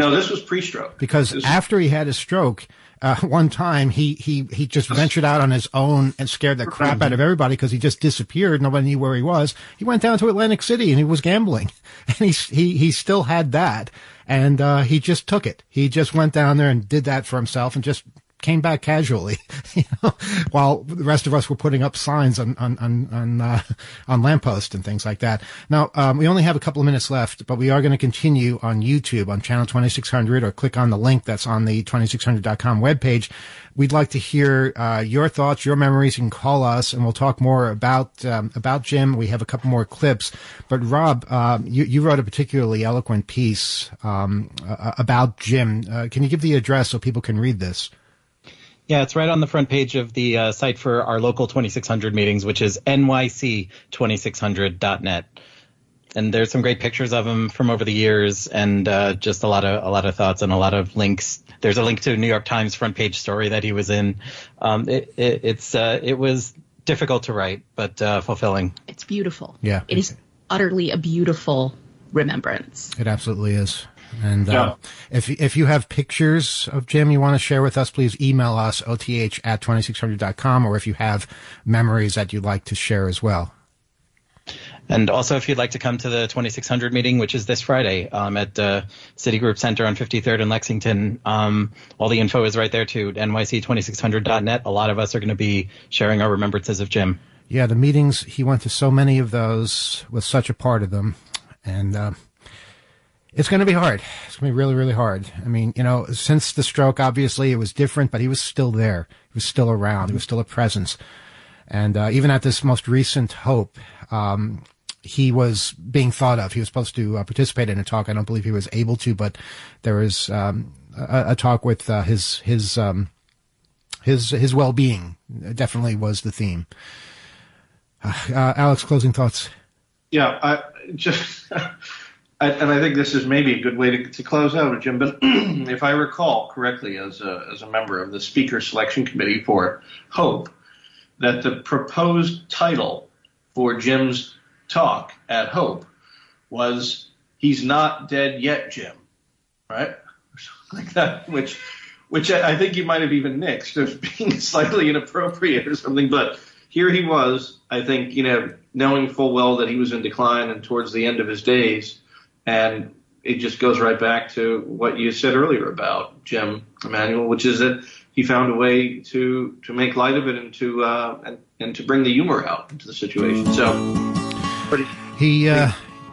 [SPEAKER 6] No, this was pre-stroke.
[SPEAKER 2] Because after he had his stroke, uh, [LAUGHS] one time he, he, he just ventured out on his own and scared the crap out of everybody because he just disappeared. Nobody knew where he was. He went down to Atlantic City and he was gambling [LAUGHS] and he, he, he still had that and, uh, he just took it. He just went down there and did that for himself and just came back casually, [LAUGHS] you know, while the rest of us were putting up signs on, on, on, on, uh, on lampposts and things like that. Now, um, we only have a couple of minutes left, but we are going to continue on YouTube on channel 2600 or click on the link that's on the 2600.com webpage. We'd like to hear, uh, your thoughts, your memories. You can call us and we'll talk more about, um, about Jim. We have a couple more clips, but Rob, um, you, you wrote a particularly eloquent piece, um, uh, about Jim. Uh, can you give the address so people can read this?
[SPEAKER 4] Yeah, it's right on the front page of the uh, site for our local 2600 meetings, which is nyc2600.net. and there's some great pictures of him from over the years, and uh, just a lot of a lot of thoughts and a lot of links. There's a link to a New York Times front page story that he was in. Um, it, it, it's uh, it was difficult to write, but uh, fulfilling.
[SPEAKER 15] It's beautiful.
[SPEAKER 2] Yeah.
[SPEAKER 15] It is utterly a beautiful remembrance.
[SPEAKER 2] It absolutely is. And uh, if if you have pictures of Jim you want to share with us, please email us oth at 2600.com or if you have memories that you'd like to share as well.
[SPEAKER 4] And also, if you'd like to come to the 2600 meeting, which is this Friday um, at uh, Citigroup Center on 53rd and Lexington, um, all the info is right there too. NYC2600.net. A lot of us are going to be sharing our remembrances of Jim.
[SPEAKER 2] Yeah, the meetings, he went to so many of those, was such a part of them. And uh, it's going to be hard. It's going to be really, really hard. I mean, you know, since the stroke, obviously, it was different, but he was still there. He was still around. He was still a presence. And uh, even at this most recent Hope, um, he was being thought of. He was supposed to uh, participate in a talk. I don't believe he was able to, but there was um, a, a talk with uh, his his um, his his well being. Definitely was the theme. Uh, Alex, closing thoughts.
[SPEAKER 6] Yeah, I just, [LAUGHS] And I think this is maybe a good way to, to close out Jim. But [CLEARS THROAT] if I recall correctly, as a as a member of the speaker selection committee for Hope, that the proposed title for Jim's talk at Hope was "He's not dead yet, Jim," right? [LAUGHS] Like that, which which I think you might have even nixed as [LAUGHS] being slightly inappropriate or something. But here he was, I think, you know, knowing full well that he was in decline and towards the end of his days. And it just goes right back to what you said earlier about Jim Emmanuel, which is that he found a way to, to make light of it and to, uh, and, and to bring the humor out into the situation. So, pretty,
[SPEAKER 2] He uh,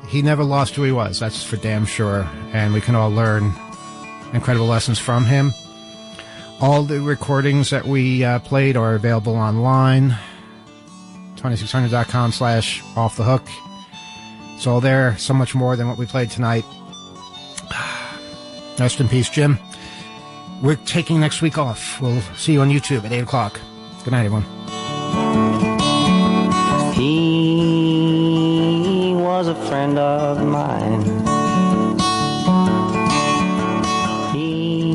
[SPEAKER 2] he never lost who he was. That's for damn sure. And we can all learn incredible lessons from him. All the recordings that we uh, played are available online. 2600.com slash off the hook. All there. So much more than what we played tonight. [SIGHS] Rest in peace, Jim. We're taking next week off. We'll see you on YouTube at 8 o'clock. Good night, everyone.
[SPEAKER 27] He was a friend of mine. He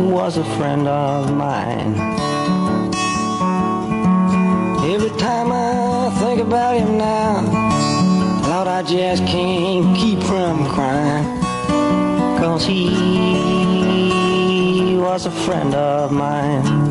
[SPEAKER 27] was a friend of mine. Every time I think about him now, Lord, I just can't keep from crying. Cause he was a friend of mine.